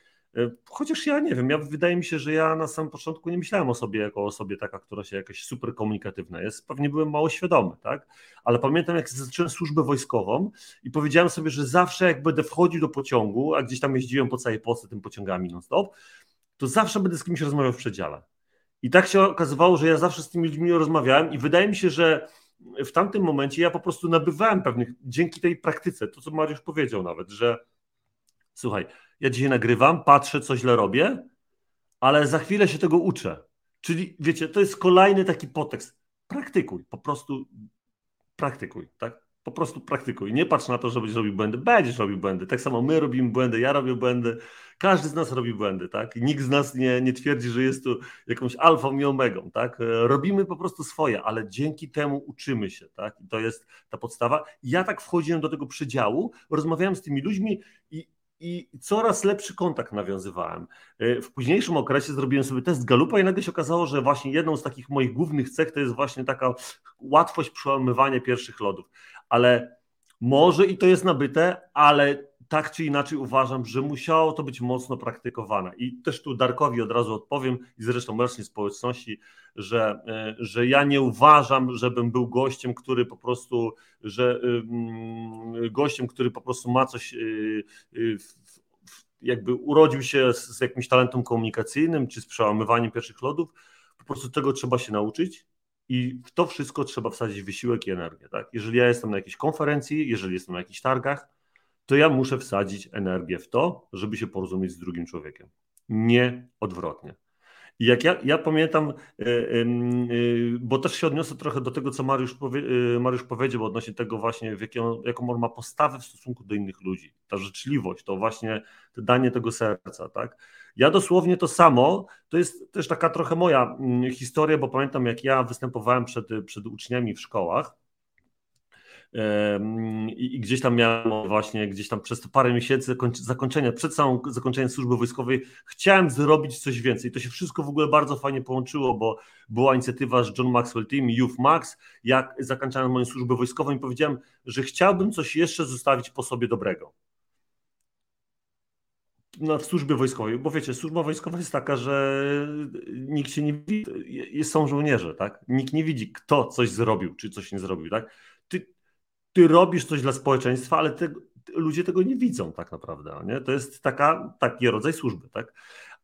chociaż ja nie wiem, ja, wydaje mi się, że ja na samym początku nie myślałem o sobie jako o osobie taka, która się jakaś super komunikatywna jest. Pewnie byłem mało świadomy, tak? Ale pamiętam, jak zacząłem służbę wojskową i powiedziałem sobie, że zawsze jak będę wchodził do pociągu, a gdzieś tam jeździłem po całej Polsce tym pociągami non-stop, to zawsze będę z kimś rozmawiał w przedziale. I tak się okazywało, że ja zawsze z tymi ludźmi rozmawiałem i wydaje mi się, że w tamtym momencie ja po prostu nabywałem pewnych, dzięki tej praktyce, to co Mariusz powiedział nawet, że słuchaj, ja dzisiaj nagrywam, patrzę, co źle robię, ale za chwilę się tego uczę. Czyli wiecie, to jest kolejny taki potekst. Praktykuj, po prostu praktykuj, tak? Po prostu praktykuj. Nie patrz na to, że będziesz robił błędy. Będziesz robił błędy. Tak samo my robimy błędy, ja robię błędy. Każdy z nas robi błędy, tak? Nikt z nas nie, nie twierdzi, że jest tu jakąś alfą i omegą, tak? Robimy po prostu swoje, ale dzięki temu uczymy się, tak? I to jest ta podstawa. Ja tak wchodziłem do tego przedziału, rozmawiałem z tymi ludźmi i i coraz lepszy kontakt nawiązywałem. E, w późniejszym okresie zrobiłem sobie test Galupa i nagle się okazało, że właśnie jedną z takich moich głównych cech to jest właśnie taka łatwość przełamywania pierwszych lodów. Ale może i to jest nabyte, ale tak czy inaczej uważam, że musiało to być mocno praktykowane. I też tu Darkowi od razu odpowiem i zresztą mężczyzn społeczności, że, e, że ja nie uważam, żebym był gościem, który po prostu, że gościem, który po prostu ma coś y, y, jakby urodził się z, z jakimś talentem komunikacyjnym czy z przełamywaniem pierwszych lodów. Po prostu tego trzeba się nauczyć i w to wszystko trzeba wsadzić wysiłek i energię. Tak? Jeżeli ja jestem na jakiejś konferencji, jeżeli jestem na jakichś targach, to ja muszę wsadzić energię w to, żeby się porozumieć z drugim człowiekiem. Nie odwrotnie. I jak ja, ja pamiętam, e, e, bo też się odniosę trochę do tego, co Mariusz, powie, e, Mariusz powiedział odnośnie tego właśnie, w jaką, jaką on ma postawę w stosunku do innych ludzi. Ta życzliwość, to właśnie to danie tego serca, tak? Ja dosłownie to samo, to jest też taka trochę moja mm, historia, bo pamiętam jak ja występowałem przed, przed uczniami w szkołach, i, gdzieś tam miałem właśnie, gdzieś tam przez parę miesięcy zakończenia, przed samą zakończeniem służby wojskowej, chciałem zrobić coś więcej. To się wszystko w ogóle bardzo fajnie połączyło, bo była inicjatywa z John Maxwell Team, Youth Max. Jak zakończałem moją służbę wojskową i powiedziałem, że chciałbym coś jeszcze zostawić po sobie dobrego no, w służbie wojskowej, bo wiecie, służba wojskowa jest taka, że nikt się nie widzi, są żołnierze, tak? Nikt nie widzi, kto coś zrobił, czy coś nie zrobił, tak? Ty robisz coś dla społeczeństwa, ale te, ludzie tego nie widzą tak naprawdę. Nie? To jest taka, taki rodzaj służby, tak?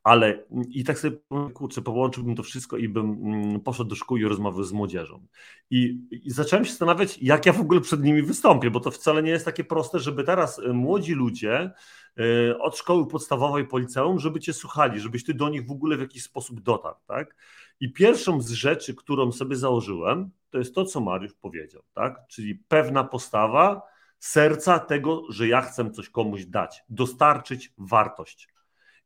Ale i tak sobie kurczę, połączyłbym to wszystko i bym mm, poszedł do szkół i rozmawiał z młodzieżą. I, I, zacząłem się zastanawiać, jak ja w ogóle przed nimi wystąpię, bo to wcale nie jest takie proste, żeby teraz e, młodzi ludzie e, od szkoły podstawowej po liceum, żeby cię słuchali, żebyś ty do nich w ogóle w jakiś sposób dotarł, tak? I pierwszą z rzeczy, którą sobie założyłem, to jest to, co Mariusz powiedział, tak? Czyli pewna postawa serca tego, że ja chcę coś komuś dać, dostarczyć wartość.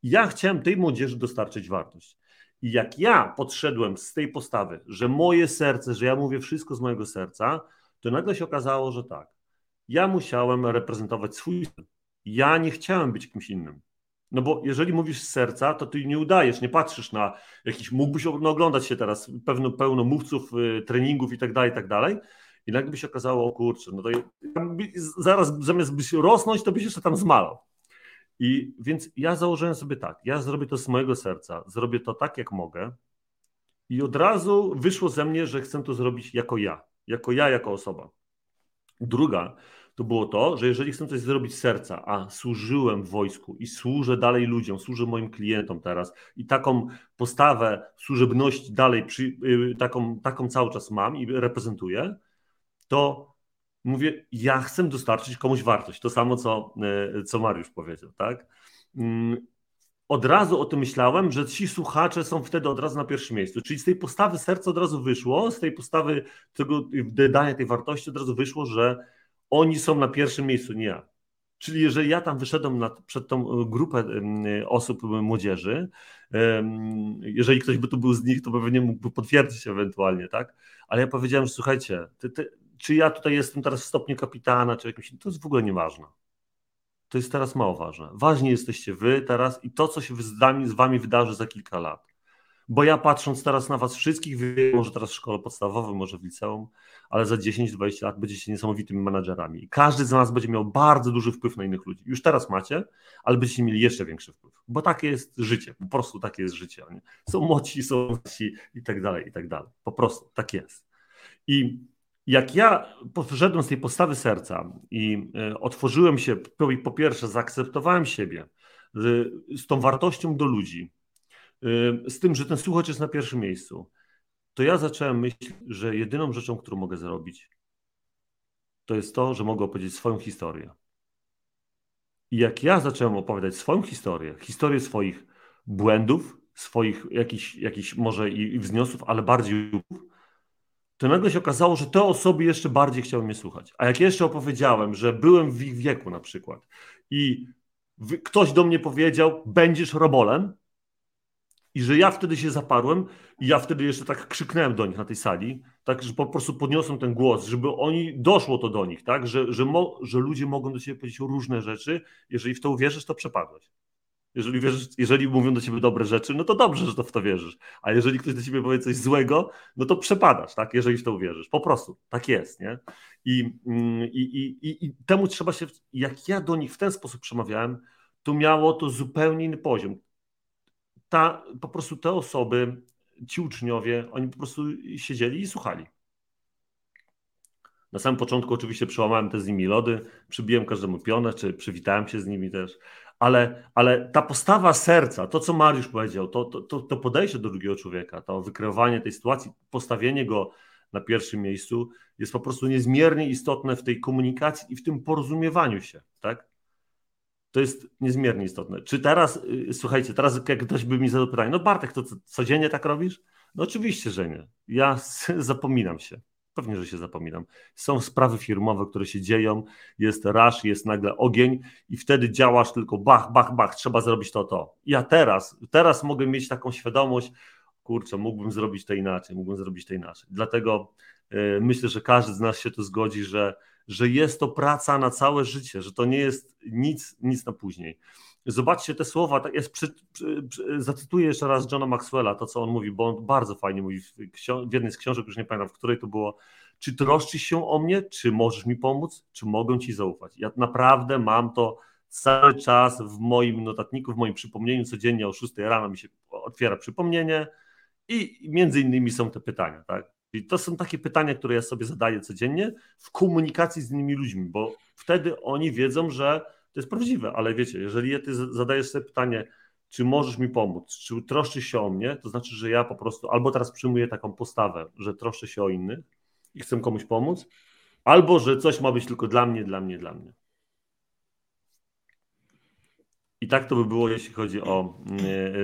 Ja chciałem tej młodzieży dostarczyć wartość. I jak ja podszedłem z tej postawy, że moje serce, że ja mówię wszystko z mojego serca, to nagle się okazało, że tak. Ja musiałem reprezentować swój. Ja nie chciałem być kimś innym. No bo jeżeli mówisz z serca, to ty nie udajesz, nie patrzysz na jakiś, mógłbyś oglądać się teraz pewno, pełno mówców, y, treningów i tak dalej, i tak dalej. I nagle by się okazało, o kurczę, no to zaraz zamiast byś rosnąć, to byś jeszcze tam zmalał. I więc ja założyłem sobie tak, ja zrobię to z mojego serca, zrobię to tak, jak mogę. I od razu wyszło ze mnie, że chcę to zrobić jako ja, jako ja, jako osoba. Druga to było to, że jeżeli chcę coś zrobić z serca, a służyłem w wojsku i służę dalej ludziom, służę moim klientom teraz i taką postawę służebności dalej, przy, y, taką, taką cały czas mam i reprezentuję, to mówię, ja chcę dostarczyć komuś wartość. To samo, co, y, co Mariusz powiedział, tak? Mm, od razu o tym myślałem, że ci słuchacze są wtedy od razu na pierwszym miejscu. Czyli z tej postawy serca od razu wyszło, z tej postawy tego dania tej wartości od razu wyszło, że oni są na pierwszym miejscu, nie ja. Czyli jeżeli ja tam wyszedłem na, przed tą grupę osób, młodzieży, jeżeli ktoś by tu był z nich, to pewnie mógłby potwierdzić ewentualnie, tak? Ale ja powiedziałem, słuchajcie, ty, ty, czy ja tutaj jestem teraz w stopniu kapitana, czy jakimś, to jest w ogóle nieważne. To jest teraz mało ważne. Ważni jesteście wy teraz i to, co się z wami, z wami wydarzy za kilka lat. Bo ja patrząc teraz na was wszystkich, może teraz w szkole podstawowej, może w liceum, ale za 10-20 lat będziecie niesamowitymi menadżerami. Każdy z nas będzie miał bardzo duży wpływ na innych ludzi. Już teraz macie, ale będziecie mieli jeszcze większy wpływ. Bo takie jest życie, po prostu takie jest życie. Nie? Są młodzi, są nasi i tak dalej, i tak dalej. Po prostu tak jest. I jak ja poszedłem z tej postawy serca i e, otworzyłem się, po pierwsze zaakceptowałem siebie z tą wartością do ludzi, e, z tym, że ten słuchacz jest na pierwszym miejscu, to ja zacząłem myśleć, że jedyną rzeczą, którą mogę zrobić, to jest to, że mogę opowiedzieć swoją historię. I jak ja zacząłem opowiadać swoją historię, historię swoich błędów, swoich jakichś, jakichś może i wzniosów, ale bardziej to nagle się okazało, że te osoby jeszcze bardziej chciały mnie słuchać. A jak jeszcze opowiedziałem, że byłem w ich wieku na przykład i ktoś do mnie powiedział, będziesz robolem, i że ja wtedy się zaparłem i ja wtedy jeszcze tak krzyknąłem do nich na tej sali, tak, że po prostu podniosłem ten głos, żeby oni, doszło to do nich, tak, że, że, mo, że ludzie mogą do siebie powiedzieć różne rzeczy, jeżeli w to uwierzysz, to przepadłeś. Jeżeli, wierzysz, jeżeli mówią do ciebie dobre rzeczy, no to dobrze, że to w to wierzysz. A jeżeli ktoś do ciebie powie coś złego, no to przepadasz, tak? Jeżeli w to uwierzysz. Po prostu tak jest, nie? I, mm, i, i, i temu trzeba się. Jak ja do nich w ten sposób przemawiałem, to miało to zupełnie inny poziom. Ta, po prostu te osoby, ci uczniowie, oni po prostu siedzieli i słuchali. Na samym początku oczywiście przełamałem te z nimi lody, przybiłem każdemu pionę, czy przywitałem się z nimi też, ale, ale ta postawa serca, to co Mariusz powiedział, to, to, to podejście do drugiego człowieka, to wykreowanie tej sytuacji, postawienie go na pierwszym miejscu jest po prostu niezmiernie istotne w tej komunikacji i w tym porozumiewaniu się, tak? To jest niezmiernie istotne. Czy teraz, y, słuchajcie, teraz jak ktoś by mi zadał pytanie, no Bartek, to codziennie tak robisz? No oczywiście, że nie. Ja [laughs] zapominam się. Pewnie, że się zapominam. Są sprawy firmowe, które się dzieją, jest rasz, jest nagle ogień i wtedy działasz tylko bach, bach, bach, trzeba zrobić to, to. Ja teraz, teraz mogę mieć taką świadomość, kurczę, mógłbym zrobić to inaczej, mógłbym zrobić to inaczej. Dlatego yy, myślę, że każdy z nas się tu zgodzi, że, że jest to praca na całe życie, że to nie jest nic, nic na później. Zobaczcie te słowa, tak jest, przy, przy, przy, zacytuję jeszcze raz Johna Maxwella, to co on mówi, bo on bardzo fajnie mówi w, w jednej z książek, już nie pamiętam, w której to było, czy troszczysz się o mnie, czy możesz mi pomóc, czy mogę ci zaufać. Ja naprawdę mam to cały czas w moim notatniku, w moim przypomnieniu, codziennie o 6 rano mi się otwiera przypomnienie i między innymi są te pytania, tak? I to są takie pytania, które ja sobie zadaję codziennie w komunikacji z innymi ludźmi, bo wtedy oni wiedzą, że to jest prawdziwe, ale wiecie, jeżeli ty zadajesz sobie pytanie, czy możesz mi pomóc, czy troszczysz się o mnie, to znaczy, że ja po prostu albo teraz przyjmuję taką postawę, że troszczę się o innych i chcę komuś pomóc, albo że coś ma być tylko dla mnie, dla mnie, dla mnie. I tak to by było, jeśli chodzi o,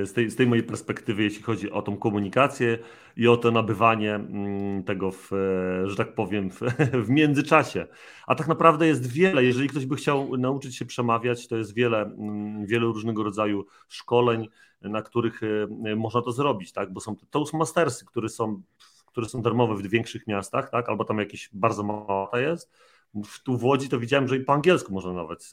e, z tej, z tej mojej perspektywy, jeśli chodzi o tą komunikację i o to nabywanie mm, tego, w, e, że tak powiem, w, [laughs] w międzyczasie. A tak naprawdę jest wiele, jeżeli ktoś by chciał nauczyć się przemawiać, to jest wiele, mm, wiele różnego rodzaju szkoleń, na których e, można to zrobić, tak? bo są Toastmastersy, które są, które są darmowe w większych miastach, tak? albo tam jakieś bardzo mała jest, tu w Łodzi to widziałem, że i po angielsku można nawet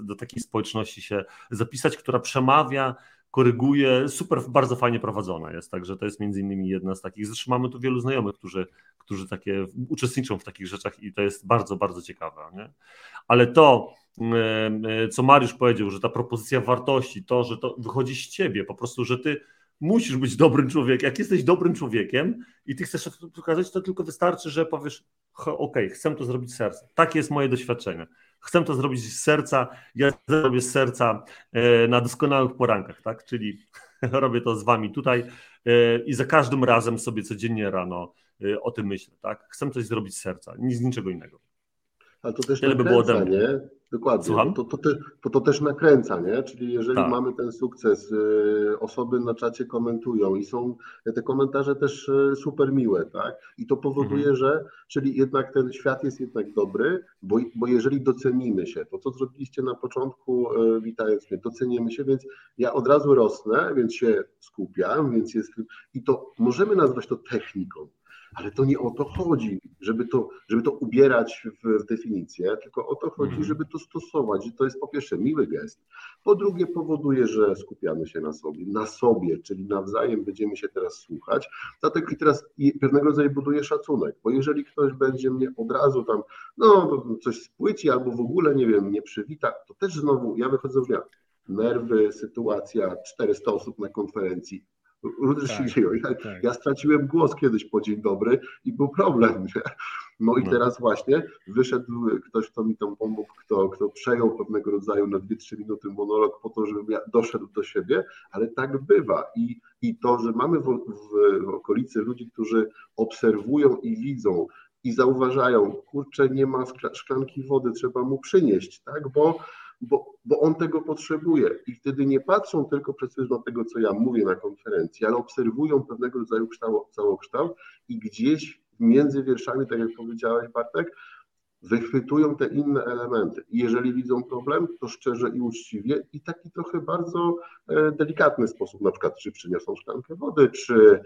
y, do takiej społeczności się zapisać, która przemawia koryguje, super, bardzo fajnie prowadzona jest, także to jest między innymi jedna z takich, zresztą mamy tu wielu znajomych, którzy, którzy takie uczestniczą w takich rzeczach i to jest bardzo, bardzo ciekawe, nie? ale to, co Mariusz powiedział, że ta propozycja wartości, to, że to wychodzi z ciebie, po prostu, że ty musisz być dobrym człowiekiem. Jak jesteś dobrym człowiekiem i ty chcesz to pokazać, to tylko wystarczy, że powiesz, ok, chcę to zrobić z serca. Takie jest moje doświadczenie. Chcę to zrobić z serca, ja zrobię z serca e, na doskonałych porankach, tak? Czyli [laughs] robię to z wami tutaj e, i za każdym razem sobie codziennie rano e, o tym myślę, tak? Chcę coś zrobić z serca, nic niczego innego. Ale to też Tyle by było nie? Dokładnie. To, to, to, to, to też nakręca, nie? Czyli jeżeli tak. mamy ten sukces, y, osoby na czacie komentują i są te komentarze też y, super miłe, tak? I to powoduje, mhm. że czyli jednak ten świat jest jednak dobry, bo, bo jeżeli docenimy się, to co zrobiliście na początku, y, witając mnie, docenimy się, więc ja od razu rosnę, więc się skupiam, więc jest i to możemy nazwać to techniką, ale to nie o to chodzi, żeby to, żeby to ubierać w, w definicję, tylko o to chodzi, mhm. żeby to stosować. I to jest po pierwsze miły gest, po drugie powoduje, że skupiamy się na sobie, na sobie, czyli nawzajem będziemy się teraz słuchać. Dlatego i teraz pewnego rodzaju buduje szacunek, bo jeżeli ktoś będzie mnie od razu tam, no coś spłyci albo w ogóle, nie wiem, nie przywita, to też znowu ja wychodzę dnia. Nerwy, sytuacja, 400 osób na konferencji, różne tak, się dzieją. Ja, tak. ja, straciłem głos kiedyś po dzień dobry i był problem. [laughs] Nie? No i no. teraz właśnie wyszedł ktoś, kto mi tam pomógł, kto, kto przejął pewnego rodzaju na 2-3 minuty monolog po to, żebym ja doszedł do siebie, ale tak bywa. I, i to, że mamy w, w, w okolicy ludzi, którzy obserwują i widzą, i zauważają, kurczę, nie ma szklanki wody, trzeba mu przynieść, tak? Bo bo, bo on tego potrzebuje. I wtedy nie patrzą tylko przez pryzmat tego, co ja mówię na konferencji, ale obserwują pewnego rodzaju kształt, całokształt i gdzieś między wierszami, tak jak powiedziałeś Bartek, wychwytują te inne elementy. I jeżeli widzą problem, to szczerze i uczciwie i taki trochę bardzo e, delikatny sposób, na przykład czy przyniosą szklankę wody, czy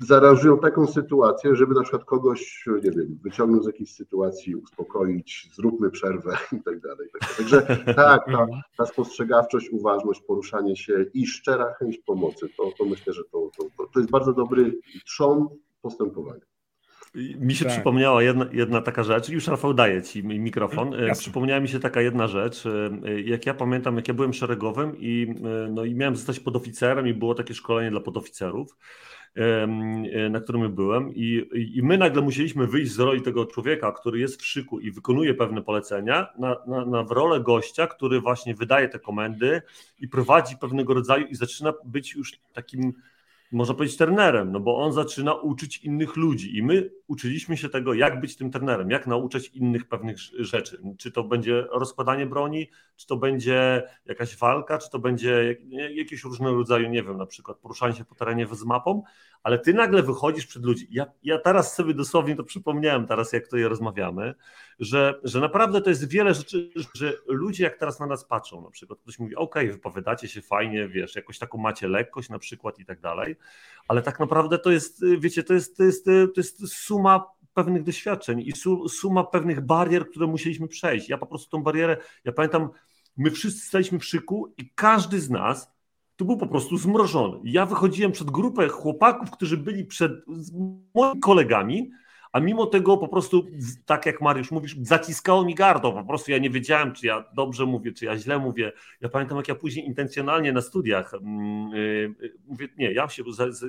zarażują taką sytuację, żeby na przykład kogoś, nie wiem, wyciągnąć z jakiejś sytuacji, uspokoić, zróbmy przerwę [laughs] i tak dalej. Także tak, ta, ta spostrzegawczość, uważność, poruszanie się i szczera chęć pomocy, to, to myślę, że to, to, to jest bardzo dobry trzon postępowania. Mi się tak. przypomniała jedna, jedna taka rzecz, już Rafał daję Ci mikrofon. E, Jasne. Przypomniała mi się taka jedna rzecz, e, jak ja pamiętam, jak ja byłem szeregowym i, e, no, i miałem zostać podoficerem i było takie szkolenie dla podoficerów. E, na którym byłem i, i my nagle musieliśmy wyjść z roli tego człowieka, który jest w szyku i wykonuje pewne polecenia, na, na, na w rolę gościa, który właśnie wydaje te komendy i prowadzi pewnego rodzaju i zaczyna być już takim można powiedzieć, trenerem, no bo on zaczyna uczyć innych ludzi i my uczyliśmy się tego, jak być tym trenerem, jak nauczać innych pewnych rzeczy. Czy to będzie rozkładanie broni, czy to będzie jakaś walka, czy to będzie jakieś różnego rodzaju, nie wiem, na przykład poruszanie się po terenie z mapą, ale ty nagle wychodzisz przed ludzi. Ja, ja teraz sobie dosłownie to przypomniałem, teraz jak tutaj rozmawiamy, że, że naprawdę to jest wiele rzeczy, że ludzie jak teraz na nas patrzą, na przykład ktoś mówi, ok, wypowiadacie się fajnie, wiesz, jakoś taką macie lekkość na przykład i tak dalej, ale tak naprawdę to jest, wiecie, to jest, to jest, to jest suma pewnych doświadczeń i suma pewnych barier, które musieliśmy przejść. Ja po prostu tą barierę, ja pamiętam, my wszyscy staliśmy w szyku i każdy z nas to był po prostu zmrożony. Ja wychodziłem przed grupę chłopaków, którzy byli przed moimi kolegami, a mimo tego po prostu, tak jak Mariusz mówisz, zaciskało mi gardło, po prostu ja nie wiedziałem, czy ja dobrze mówię, czy ja źle mówię. Ja pamiętam, jak ja później intencjonalnie na studiach yy, mówię, nie, ja, się,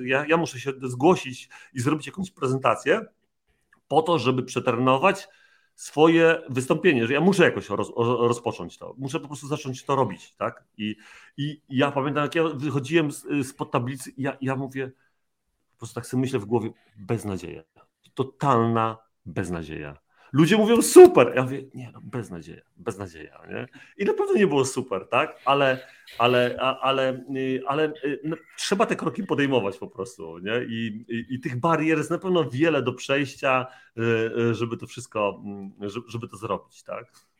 ja, ja muszę się zgłosić i zrobić jakąś prezentację po to, żeby przetrenować swoje wystąpienie, że ja muszę jakoś roz, rozpocząć to, muszę po prostu zacząć to robić, tak? I, i ja pamiętam, jak ja wychodziłem z, pod tablicy, ja, ja mówię, po prostu tak sobie myślę w głowie, beznadzieja, totalna beznadzieja. Ludzie mówią super. Ja mówię, nie, no beznadzieja, beznadzieja, nie? I na pewno nie było super, tak? Ale, ale, ale, ale no, trzeba te kroki podejmować po prostu, nie? I, i, I, tych barier jest na pewno wiele do przejścia, y, y, żeby to wszystko, mm, żeby to zrobić, tak?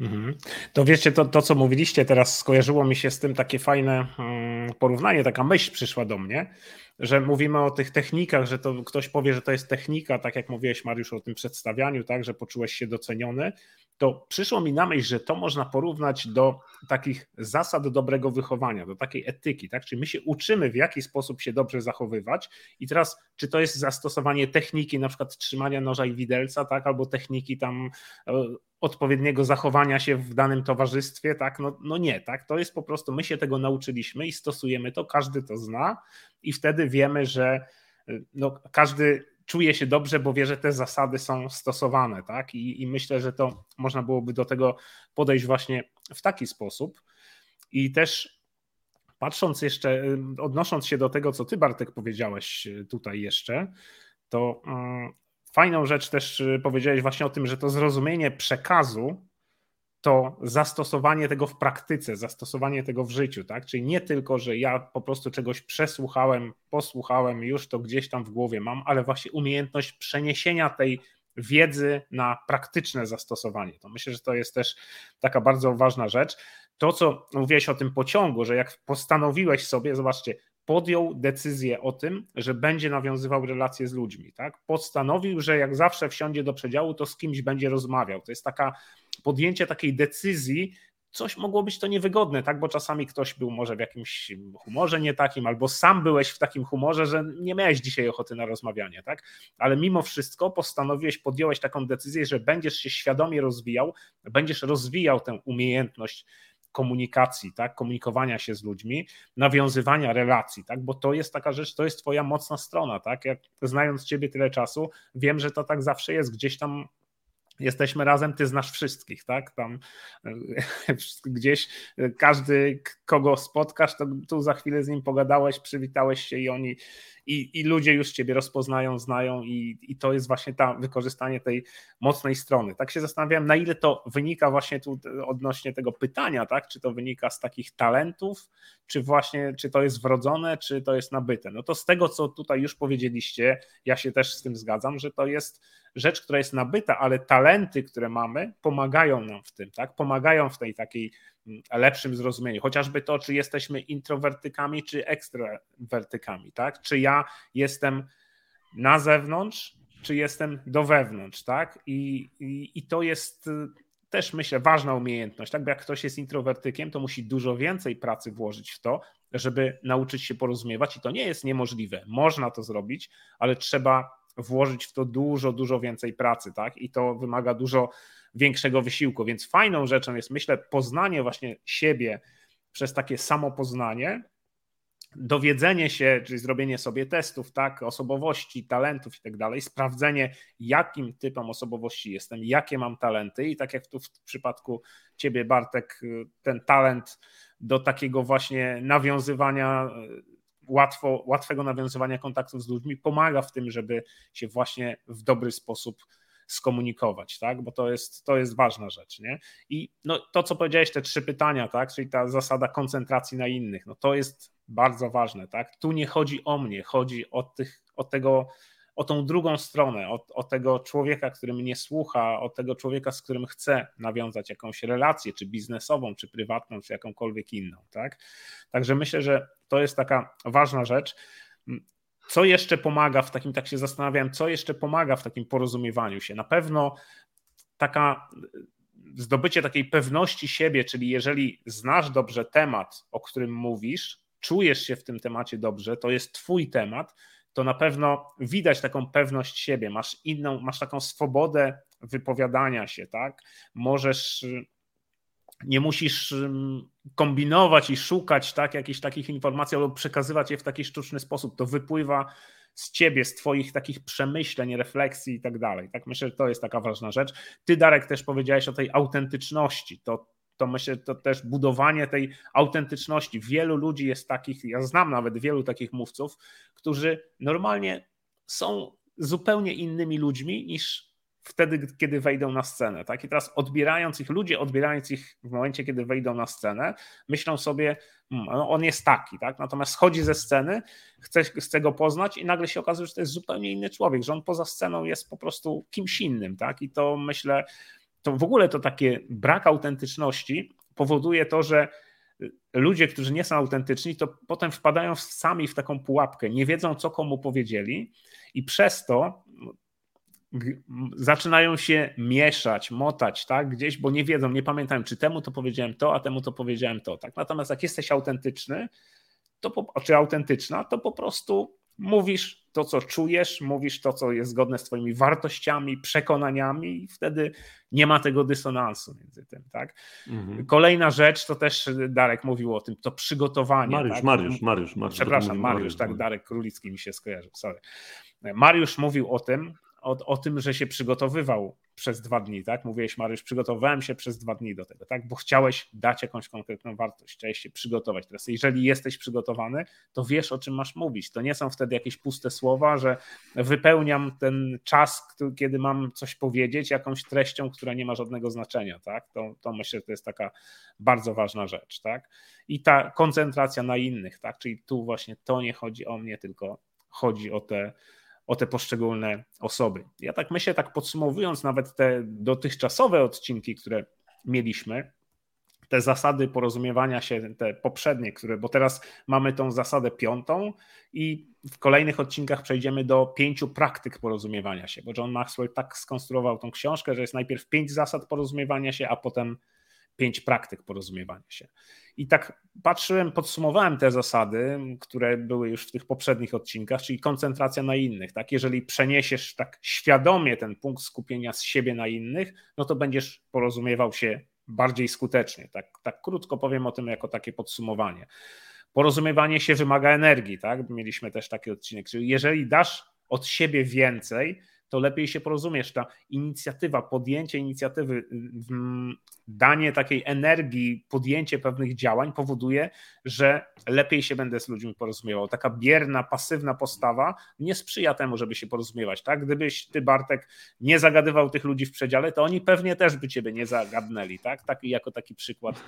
Mhm. To wiecie, to, to co mówiliście teraz skojarzyło mi się z tym takie fajne mm, porównanie, taka myśl przyszła do mnie, że mówimy o tych technikach, że to ktoś powie, że to jest technika, tak jak mówiłeś Mariusz o tym przedstawianiu, tak, że poczułeś się doceniony, to przyszło mi na myśl, że to można porównać do takich zasad dobrego wychowania, do takiej etyki, tak? Czyli my się uczymy, w jaki sposób się dobrze zachowywać, i teraz, czy to jest zastosowanie techniki, na przykład trzymania noża i widelca, tak? Albo techniki tam e, odpowiedniego zachowania się w danym towarzystwie, tak? No, no nie, tak? To jest po prostu, my się tego nauczyliśmy i stosujemy to, każdy to zna, i wtedy wiemy, że e, no, każdy czuje się dobrze, bo wie, że te zasady są stosowane, tak? I, I, myślę, że to można byłoby do tego podejść właśnie w taki sposób. I też patrząc jeszcze, odnosząc się do tego, co ty Bartek powiedziałeś y, tutaj jeszcze, to um, fajną rzecz też y, powiedziałeś właśnie o tym, że to zrozumienie przekazu to zastosowanie tego w praktyce, zastosowanie tego w życiu, tak? Czyli nie tylko, że ja po prostu czegoś przesłuchałem, posłuchałem, już to gdzieś tam w głowie mam, ale właśnie umiejętność przeniesienia tej wiedzy na praktyczne zastosowanie. To myślę, że to jest też taka bardzo ważna rzecz. To, co mówiłeś o tym pociągu, że jak postanowiłeś sobie, zobaczcie, podjął decyzję o tym, że będzie nawiązywał relacje z ludźmi. Tak? Postanowił, że jak zawsze wsiądzie do przedziału, to z kimś będzie rozmawiał. To jest taka podjęcie takiej decyzji, coś mogło być to niewygodne, tak? Bo czasami ktoś był może w jakimś humorze nie takim, albo sam byłeś w takim humorze, że nie miałeś dzisiaj ochoty na rozmawianie, tak? Ale mimo wszystko postanowiłeś, podjąłeś taką decyzję, że będziesz się świadomie rozwijał, będziesz rozwijał tę umiejętność komunikacji, tak, komunikowania się z ludźmi, nawiązywania relacji, tak, bo to jest taka rzecz, to jest twoja mocna strona, tak, jak znając ciebie tyle czasu, wiem, że to tak zawsze jest, gdzieś tam jesteśmy razem, ty znasz wszystkich, tak? Tam [laughs] gdzieś każdy, kogo spotkasz, to tu za chwilę z nim pogadałeś, przywitałeś się i oni, i, i ludzie już ciebie rozpoznają, znają i, i to jest właśnie ta wykorzystanie tej mocnej strony. Tak się zastanawiałem, na ile to wynika właśnie tu odnośnie tego pytania, tak? Czy to wynika z takich talentów, czy właśnie, czy to jest wrodzone, czy to jest nabyte. No to z tego, co tutaj już powiedzieliście, ja się też z tym zgadzam, że to jest rzecz, która jest nabyta, ale talenty, które mamy, pomagają nam w tym, tak? Pomagają w tej takiej mm, lepszym zrozumieniu. Chociażby to, czy jesteśmy introwertykami, czy ekstrawertykami, tak? Czy ja jestem na zewnątrz, czy jestem do wewnątrz, tak? I, i, i to jest y, też myślę ważna umiejętność, tak? Bo jak ktoś jest introwertykiem, to musi dużo więcej pracy włożyć w to, żeby nauczyć się porozumiewać i to nie jest niemożliwe. Można to zrobić, ale trzeba włożyć w to dużo, dużo więcej pracy, tak? I to wymaga dużo większego wysiłku. Więc fajną rzeczą jest, myślę, poznanie właśnie siebie przez takie samopoznanie, dowiedzenie się, czyli zrobienie sobie testów, tak, osobowości, talentów i tak dalej, sprawdzenie, jakim typem osobowości jestem, jakie mam talenty i tak jak tu w przypadku ciebie, Bartek, ten talent do takiego właśnie nawiązywania łatwo, łatwego nawiązywania kontaktów z ludźmi pomaga w tym, żeby się właśnie w dobry sposób skomunikować, tak? Bo to jest, to jest ważna rzecz, nie? I no, to, co powiedziałeś, te trzy pytania, tak? Czyli ta zasada koncentracji na innych, no to jest bardzo ważne, tak? Tu nie chodzi o mnie, chodzi o, tych, o tego o tą drugą stronę, o, o, tego człowieka, który mnie słucha, o tego człowieka, z którym chcę nawiązać jakąś relację, czy biznesową, czy prywatną, czy jakąkolwiek inną. Tak? Także myślę, że to jest taka ważna rzecz. Co jeszcze pomaga w takim, tak się zastanawiałem, co jeszcze pomaga w takim porozumiewaniu się? Na pewno taka zdobycie takiej pewności siebie, czyli jeżeli znasz dobrze temat, o którym mówisz, czujesz się w tym temacie dobrze, to jest Twój temat, to na pewno widać taką pewność siebie, masz inną, masz taką swobodę wypowiadania się, tak? Możesz, nie musisz kombinować i szukać tak, jakichś takich informacji albo przekazywać je w taki sztuczny sposób. To wypływa z ciebie, z twoich takich przemyśleń, refleksji i tak dalej. Tak myślę, że to jest taka ważna rzecz. Ty, Darek, też powiedziałeś o tej autentyczności. To to myślę, to też budowanie tej autentyczności. Wielu ludzi jest takich, ja znam nawet wielu takich mówców, którzy normalnie są zupełnie innymi ludźmi niż wtedy, kiedy wejdą na scenę. Tak? I teraz odbierając ich, ludzie odbierając ich w momencie, kiedy wejdą na scenę, myślą sobie, hmm, no on jest taki, tak? natomiast schodzi ze sceny, chce, chce go poznać i nagle się okazuje, że to jest zupełnie inny człowiek, że on poza sceną jest po prostu kimś innym. Tak? I to myślę, to w ogóle to takie brak autentyczności powoduje to, że ludzie, którzy nie są autentyczni, to potem wpadają sami w taką pułapkę, nie wiedzą, co komu powiedzieli, i przez to zaczynają się mieszać, motać, tak, gdzieś, bo nie wiedzą, nie pamiętają, czy temu to powiedziałem to, a temu to powiedziałem to, tak. Natomiast jak jesteś autentyczny, to po, czy autentyczna, to po prostu mówisz to, co czujesz, mówisz to, co jest zgodne z Twoimi wartościami, przekonaniami, i wtedy nie ma tego dysonansu między tym. Tak? Mhm. Kolejna rzecz, to też Darek mówił o tym, to przygotowanie. Mariusz, tak? Mariusz, Mariusz, Mariusz. Przepraszam, Mariusz, Mariusz, tak, Darek Królicki mi się skojarzył, sorry. Mariusz mówił o tym, o, o tym, że się przygotowywał przez dwa dni, tak? Mówiłeś, Mariusz, przygotowałem się przez dwa dni do tego, tak? Bo chciałeś dać jakąś konkretną wartość, chciałeś się przygotować. Teraz, jeżeli jesteś przygotowany, to wiesz, o czym masz mówić. To nie są wtedy jakieś puste słowa, że wypełniam ten czas, kiedy mam coś powiedzieć, jakąś treścią, która nie ma żadnego znaczenia, tak? To, to myślę, że to jest taka bardzo ważna rzecz, tak? I ta koncentracja na innych, tak? Czyli tu właśnie to nie chodzi o mnie, tylko chodzi o te o te poszczególne osoby. Ja tak myślę, tak podsumowując nawet te dotychczasowe odcinki, które mieliśmy, te zasady porozumiewania się, te poprzednie, które, bo teraz mamy tą zasadę piątą i w kolejnych odcinkach przejdziemy do pięciu praktyk porozumiewania się, bo John Maxwell tak skonstruował tą książkę, że jest najpierw pięć zasad porozumiewania się, a potem pięć praktyk porozumiewania się. I tak patrzyłem, podsumowałem te zasady, które były już w tych poprzednich odcinkach, czyli koncentracja na innych. Tak? Jeżeli przeniesiesz tak świadomie ten punkt skupienia z siebie na innych, no to będziesz porozumiewał się bardziej skutecznie. Tak, tak krótko powiem o tym jako takie podsumowanie. Porozumiewanie się wymaga energii, tak? Mieliśmy też taki odcinek. Czyli jeżeli dasz od siebie więcej, to lepiej się porozumiesz. Ta inicjatywa, podjęcie inicjatywy, danie takiej energii, podjęcie pewnych działań powoduje, że lepiej się będę z ludźmi porozumiewał. Taka bierna, pasywna postawa nie sprzyja temu, żeby się porozumiewać. Tak? Gdybyś ty, Bartek, nie zagadywał tych ludzi w przedziale, to oni pewnie też by ciebie nie zagadnęli. Tak? Taki, jako taki przykład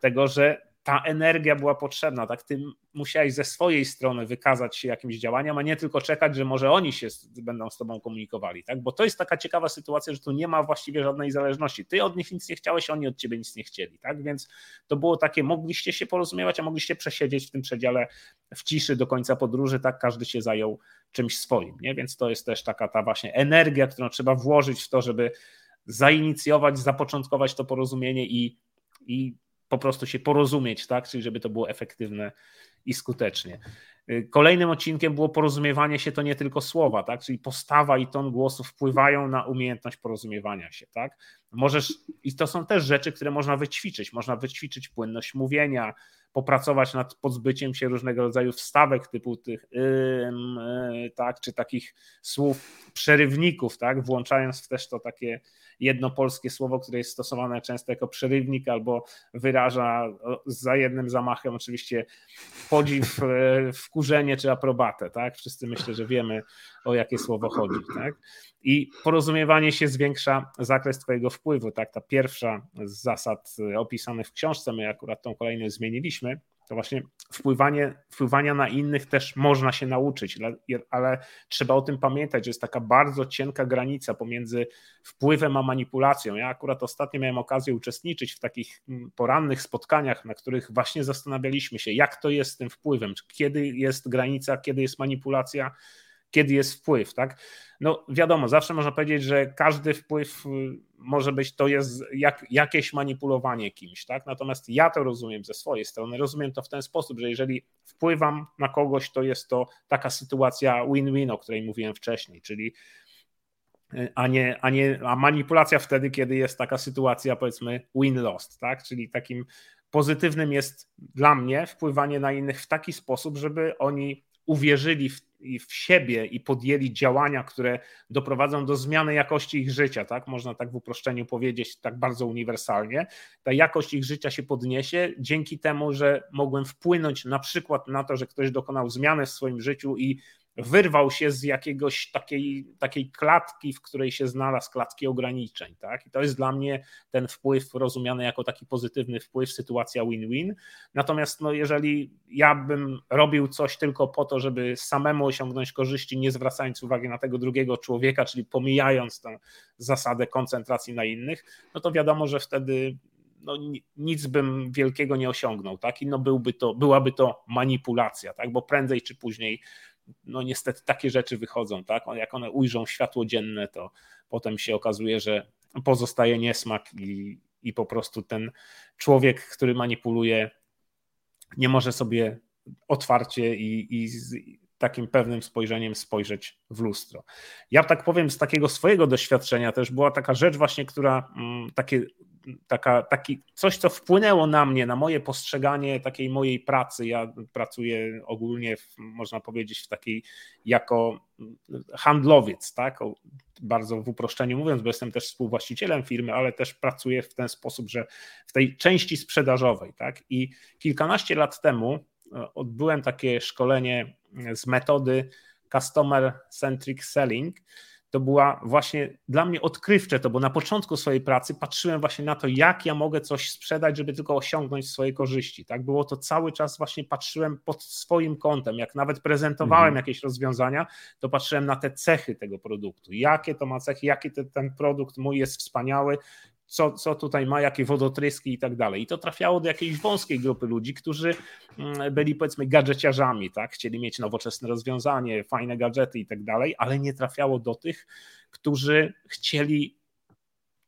tego, że ta energia była potrzebna, tak? Ty musiałeś ze swojej strony wykazać się jakimś działaniem, a nie tylko czekać, że może oni się będą z tobą komunikowali, tak? Bo to jest taka ciekawa sytuacja, że tu nie ma właściwie żadnej zależności. Ty od nich nic nie chciałeś, oni od ciebie nic nie chcieli, tak? Więc to było takie, mogliście się porozumiewać, a mogliście przesiedzieć w tym przedziale w ciszy do końca podróży, tak? Każdy się zajął czymś swoim, nie? Więc to jest też taka ta właśnie energia, którą trzeba włożyć w to, żeby zainicjować, zapoczątkować to porozumienie i i po prostu się porozumieć, tak? Czyli żeby to było efektywne i skutecznie. Y, kolejnym odcinkiem było porozumiewanie się to nie tylko słowa, tak? Czyli postawa i ton głosu wpływają na umiejętność porozumiewania się, tak? Możesz, i to są też rzeczy, które można wyćwiczyć. Można wyćwiczyć płynność mówienia, popracować nad pozbyciem się różnego rodzaju wstawek typu tych yy, tak, czy takich słów przerywników, tak, włączając też to takie jedno polskie słowo, które jest stosowane często jako przerywnik albo wyraża za jednym zamachem oczywiście podziw, e, wkurzenie czy aprobatę, tak? Wszyscy myślę, że wiemy o jakie słowo chodzi, tak? I porozumiewanie się zwiększa zakres Twojego wpływu, tak? Ta pierwsza z zasad e, opisanych w książce, my akurat tą kolejną zmieniliśmy, to właśnie wpływanie, wpływania na innych też można się nauczyć, ale trzeba o tym pamiętać, że jest taka bardzo cienka granica pomiędzy wpływem a manipulacją. Ja akurat ostatnio miałem okazję uczestniczyć w takich mm, porannych spotkaniach, na których właśnie zastanawialiśmy się, jak to jest z tym wpływem, kiedy jest granica, kiedy jest manipulacja, kiedy jest wpływ, tak? No wiadomo, zawsze można powiedzieć, że każdy wpływ y, może być, to jest jak, jakieś manipulowanie kimś, tak? Natomiast ja to rozumiem ze swojej strony, rozumiem to w ten sposób, że jeżeli wpływam na kogoś, to jest to taka sytuacja win-win, o której mówiłem wcześniej, czyli y, a nie, a nie a manipulacja wtedy, kiedy jest taka sytuacja, powiedzmy, win-lost, tak? Czyli takim pozytywnym jest dla mnie wpływanie na innych w taki sposób, żeby oni uwierzyli w, w siebie i podjęli działania, które doprowadzą do zmiany jakości ich życia, tak? Można tak w uproszczeniu powiedzieć, tak bardzo uniwersalnie. Ta jakość ich życia się podniesie dzięki temu, że mogłem wpłynąć na przykład na to, że ktoś dokonał zmiany w swoim życiu i wyrwał się z jakiegoś takiej, takiej klatki, w której się znalazł, klatki ograniczeń. Tak? I to jest dla mnie ten wpływ rozumiany jako taki pozytywny wpływ, sytuacja win-win. Natomiast no, jeżeli ja bym robił coś tylko po to, żeby samemu osiągnąć korzyści, nie zwracając uwagi na tego drugiego człowieka, czyli pomijając tę zasadę koncentracji na innych, no to wiadomo, że wtedy no, nic bym wielkiego nie osiągnął, tak? I no byłby to, byłaby to manipulacja, tak? Bo prędzej czy później no niestety takie rzeczy wychodzą, tak? Jak one ujrzą światło dzienne, to potem się okazuje, że pozostaje niesmak i, i po prostu ten człowiek, który manipuluje, nie może sobie otwarcie i, i takim pewnym spojrzeniem spojrzeć w lustro. Ja tak powiem, z takiego swojego doświadczenia też była taka rzecz właśnie, która mm, takie taka, taki, coś, co wpłynęło na mnie, na moje postrzeganie takiej mojej pracy. Ja pracuję ogólnie, w, można powiedzieć, w takiej jako handlowiec, tak? Bardzo w uproszczeniu mówiąc, bo jestem też współwłaścicielem firmy, ale też pracuję w ten sposób, że w tej części sprzedażowej, tak? I kilkanaście lat temu odbyłem takie szkolenie z metody Customer Centric Selling to była właśnie dla mnie odkrywcze to, bo na początku swojej pracy patrzyłem właśnie na to, jak ja mogę coś sprzedać, żeby tylko osiągnąć swoje korzyści. Tak było to cały czas właśnie patrzyłem pod swoim kątem, jak nawet prezentowałem mhm. jakieś rozwiązania, to patrzyłem na te cechy tego produktu, jakie to ma cechy, jaki te, ten produkt mój jest wspaniały, co, co tutaj ma, jakie wodotryski i tak dalej. I to trafiało do jakiejś wąskiej grupy ludzi, którzy mm, byli powiedzmy gadżeciarzami, tak? chcieli mieć nowoczesne rozwiązanie, fajne gadżety i tak dalej, ale nie trafiało do tych, którzy chcieli,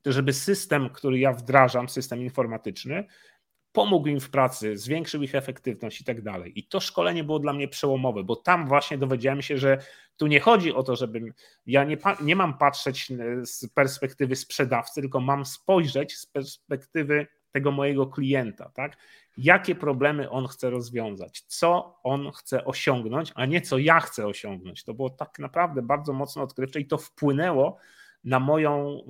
żeby system, który ja wdrażam, system informatyczny, pomógł im w pracy, zwiększył ich efektywność i tak dalej. I to szkolenie było dla mnie przełomowe, bo tam właśnie dowiedziałem się, że tu nie chodzi o to, żebym ja nie, nie mam patrzeć e, z perspektywy sprzedawcy, tylko mam spojrzeć z perspektywy tego mojego klienta, tak? Jakie problemy on chce rozwiązać, co on chce osiągnąć, a nie co ja chcę osiągnąć. To było tak naprawdę bardzo mocno odkrywcze i to wpłynęło na moją,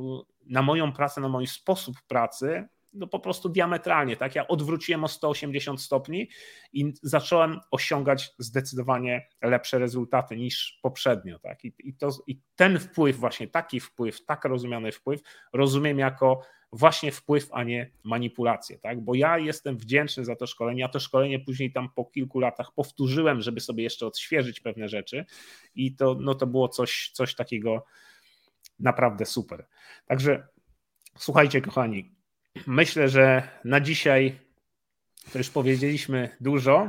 na moją pracę, na mój sposób pracy, no po prostu diametralnie, tak? Ja odwróciłem o 180 stopni i zacząłem osiągać zdecydowanie lepsze rezultaty niż poprzednio, tak? I, i, to, I ten wpływ, właśnie taki wpływ, tak rozumiany wpływ, rozumiem jako właśnie wpływ, a nie manipulację, tak? Bo ja jestem wdzięczny za to szkolenie, ja to szkolenie później tam po kilku latach powtórzyłem, żeby sobie jeszcze odświeżyć pewne rzeczy i to, no to było coś, coś takiego naprawdę super. Także słuchajcie, kochani, myślę, że na dzisiaj to już powiedzieliśmy dużo.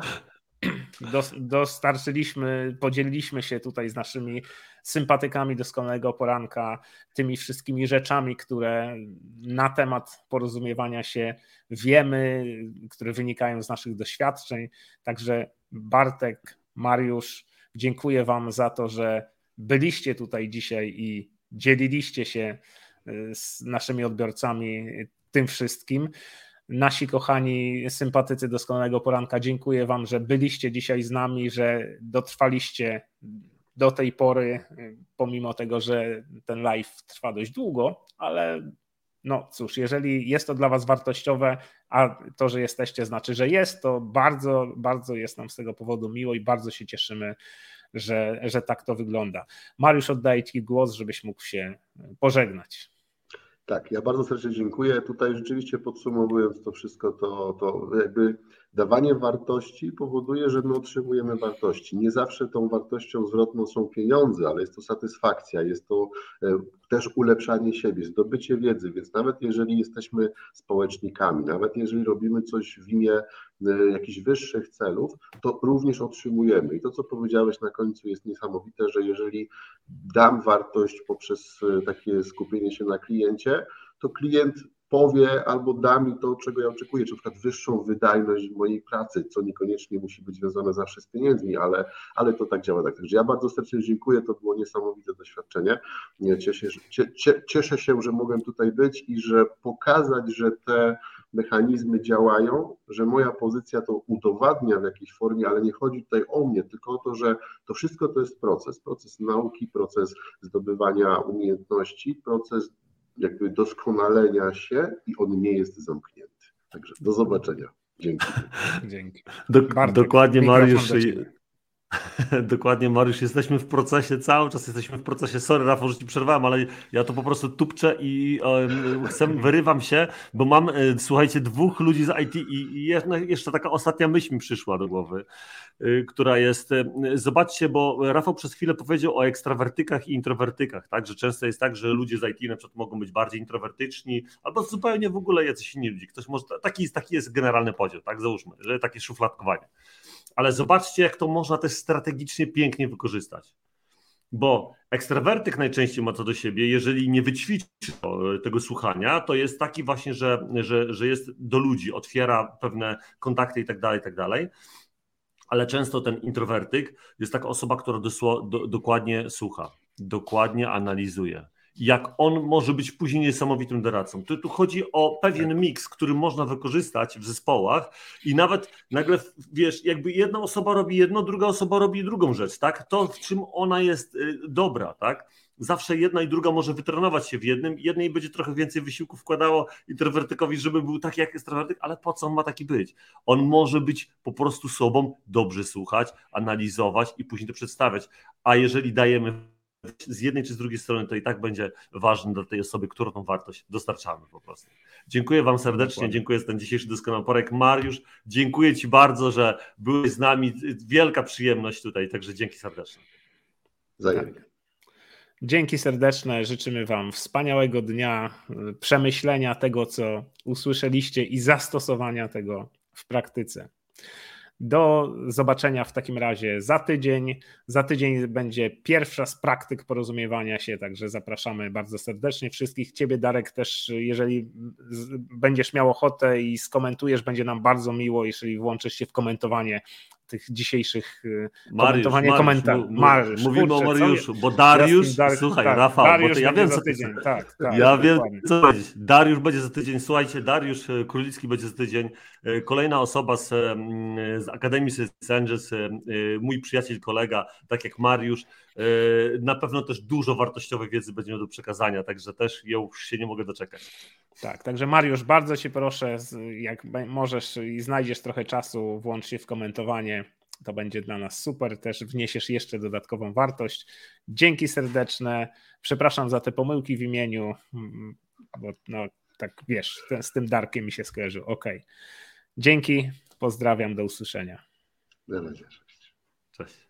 Dostarczyliśmy, podzieliliśmy się tutaj z naszymi sympatykami doskonałego poranka tymi wszystkimi rzeczami, które na temat porozumiewania się wiemy, które wynikają z naszych doświadczeń. Także Bartek, Mariusz, dziękuję Wam za to, że byliście tutaj dzisiaj i dzieliliście się y, z naszymi odbiorcami tym wszystkim. Nasi kochani sympatycy doskonałego poranka, dziękuję Wam, że byliście dzisiaj z nami, że dotrwaliście do tej pory, pomimo tego, że ten live trwa dość długo, ale no cóż, jeżeli jest to dla Was wartościowe, a to, że jesteście, znaczy, że jest, to bardzo, bardzo jest nam z tego powodu miło i bardzo się cieszymy, że, że tak to wygląda. Mariusz, oddaję Ci głos, żebyś mógł się pożegnać. Tak, ja bardzo serdecznie dziękuję. Tutaj rzeczywiście podsumowując to wszystko, to, to jakby dawanie wartości powoduje, że my otrzymujemy wartości. Nie zawsze tą wartością zwrotną są pieniądze, ale jest to satysfakcja, jest to e, też ulepszanie siebie, zdobycie wiedzy, więc nawet jeżeli jesteśmy społecznikami, nawet jeżeli robimy coś w imię e, jakichś wyższych celów, to również otrzymujemy. I to, co powiedziałeś na końcu, jest niesamowite, że jeżeli dam wartość poprzez e, takie skupienie się na kliencie, to klient powie albo da mi to, czego ja oczekuję, czy na przykład wyższą wydajność mojej pracy, co niekoniecznie musi być związane zawsze z pieniędzmi, ale, ale to tak działa. Tak. Także ja bardzo serdecznie dziękuję, to było niesamowite doświadczenie. Cieszę, cieszę się, że mogłem tutaj być i że pokazać, że te mechanizmy działają, że moja pozycja to udowadnia w jakiejś formie, ale nie chodzi tutaj o mnie, tylko o to, że to wszystko to jest proces, proces nauki, proces zdobywania umiejętności, proces jakby doskonalenia się i on nie jest zamknięty. Także do zobaczenia. Dzięki. Dzięki. Dok dokładnie Mariusz. [laughs] Dokładnie, Mariusz, jesteśmy w procesie, cały czas jesteśmy w procesie. Sorry, Rafał, że ci przerwałem, ale ja to po prostu tupczę i e, chcę, wyrywam się, bo mam, e, słuchajcie, dwóch ludzi z IT i jeszcze taka ostatnia myśl mi przyszła do głowy, e, która jest, e, zobaczcie, bo Rafał przez chwilę powiedział o ekstrawertykach i introwertykach, tak, że często jest tak, że ludzie z IT na przykład mogą być bardziej introwertyczni, albo zupełnie w ogóle jacyś inni ludzie. Ktoś może, taki, taki jest generalny podział, tak, załóżmy, że takie szufladkowanie. Ale zobaczcie, jak to można też strategicznie pięknie wykorzystać. Bo ekstrawertyk najczęściej ma to do siebie, jeżeli nie wyćwiczy tego słuchania, to jest taki właśnie, że, że, że jest do ludzi, otwiera pewne kontakty i tak dalej, i tak dalej. Ale często ten introwertyk jest taka osoba, która dosło, do, dokładnie słucha, dokładnie analizuje jak on może być później niesamowitym doradcą. Tu, tu chodzi o pewien tak. miks, który można wykorzystać w zespołach i nawet nagle, wiesz, jakby jedna osoba robi jedno, druga osoba robi drugą rzecz, tak? To, w czym ona jest y, dobra, tak? Zawsze jedna i druga może wytrenować się w jednym, jednej będzie trochę więcej wysiłku wkładało introwertykowi, żeby był taki jak ekstrawertyk, ale po co on ma taki być? On może być po prostu sobą, dobrze słuchać, analizować i później to przedstawiać. A jeżeli dajemy z jednej czy z drugiej strony, to i tak będzie ważne dla tej osoby, którą tą wartość dostarczamy po prostu. Dziękuję Wam serdecznie, Dokładnie. dziękuję za ten dzisiejszy doskonały porek. Mariusz, dziękuję Ci bardzo, że byłeś z nami. Wielka przyjemność tutaj, także dzięki serdecznie. Tak. Dzięki serdeczne. Życzymy Wam wspaniałego dnia, przemyślenia tego, co usłyszeliście i zastosowania tego w praktyce. Do zobaczenia w takim razie za tydzień. Za tydzień będzie pierwsza z praktyk porozumiewania się, także zapraszamy bardzo serdecznie wszystkich. Ciebie, Darek, też, jeżeli będziesz miał ochotę i skomentujesz, będzie nam bardzo miło, jeżeli włączysz się w komentowanie tych dzisiejszych y, komentowanie komentarzy. Mariusz, mówimy o Mariuszu, bo Dariusz, Darek, słuchaj, tak, Rafał, Dariusz bo to ja wiem, co tydzień, tak, tak, ja wiem, co. Dariusz będzie za tydzień, słuchajcie, Dariusz e, Królicki będzie za tydzień, kolejna osoba z, z Akademii Sędzies, e, mój przyjaciel, kolega, tak jak Mariusz, na pewno też dużo wartościowej wiedzy będzie miał do przekazania, także też już się nie mogę doczekać. Tak, także Mariusz, bardzo Cię proszę, jak możesz i znajdziesz trochę czasu, włącz się w komentowanie. To będzie dla nas super. Też wniesiesz jeszcze dodatkową wartość. Dzięki serdeczne. Przepraszam za te pomyłki w imieniu, mm, bo no, tak wiesz, ten, z tym Darkiem mi się skojarzył. Ok. Dzięki, pozdrawiam, do usłyszenia. Na razie. Cześć.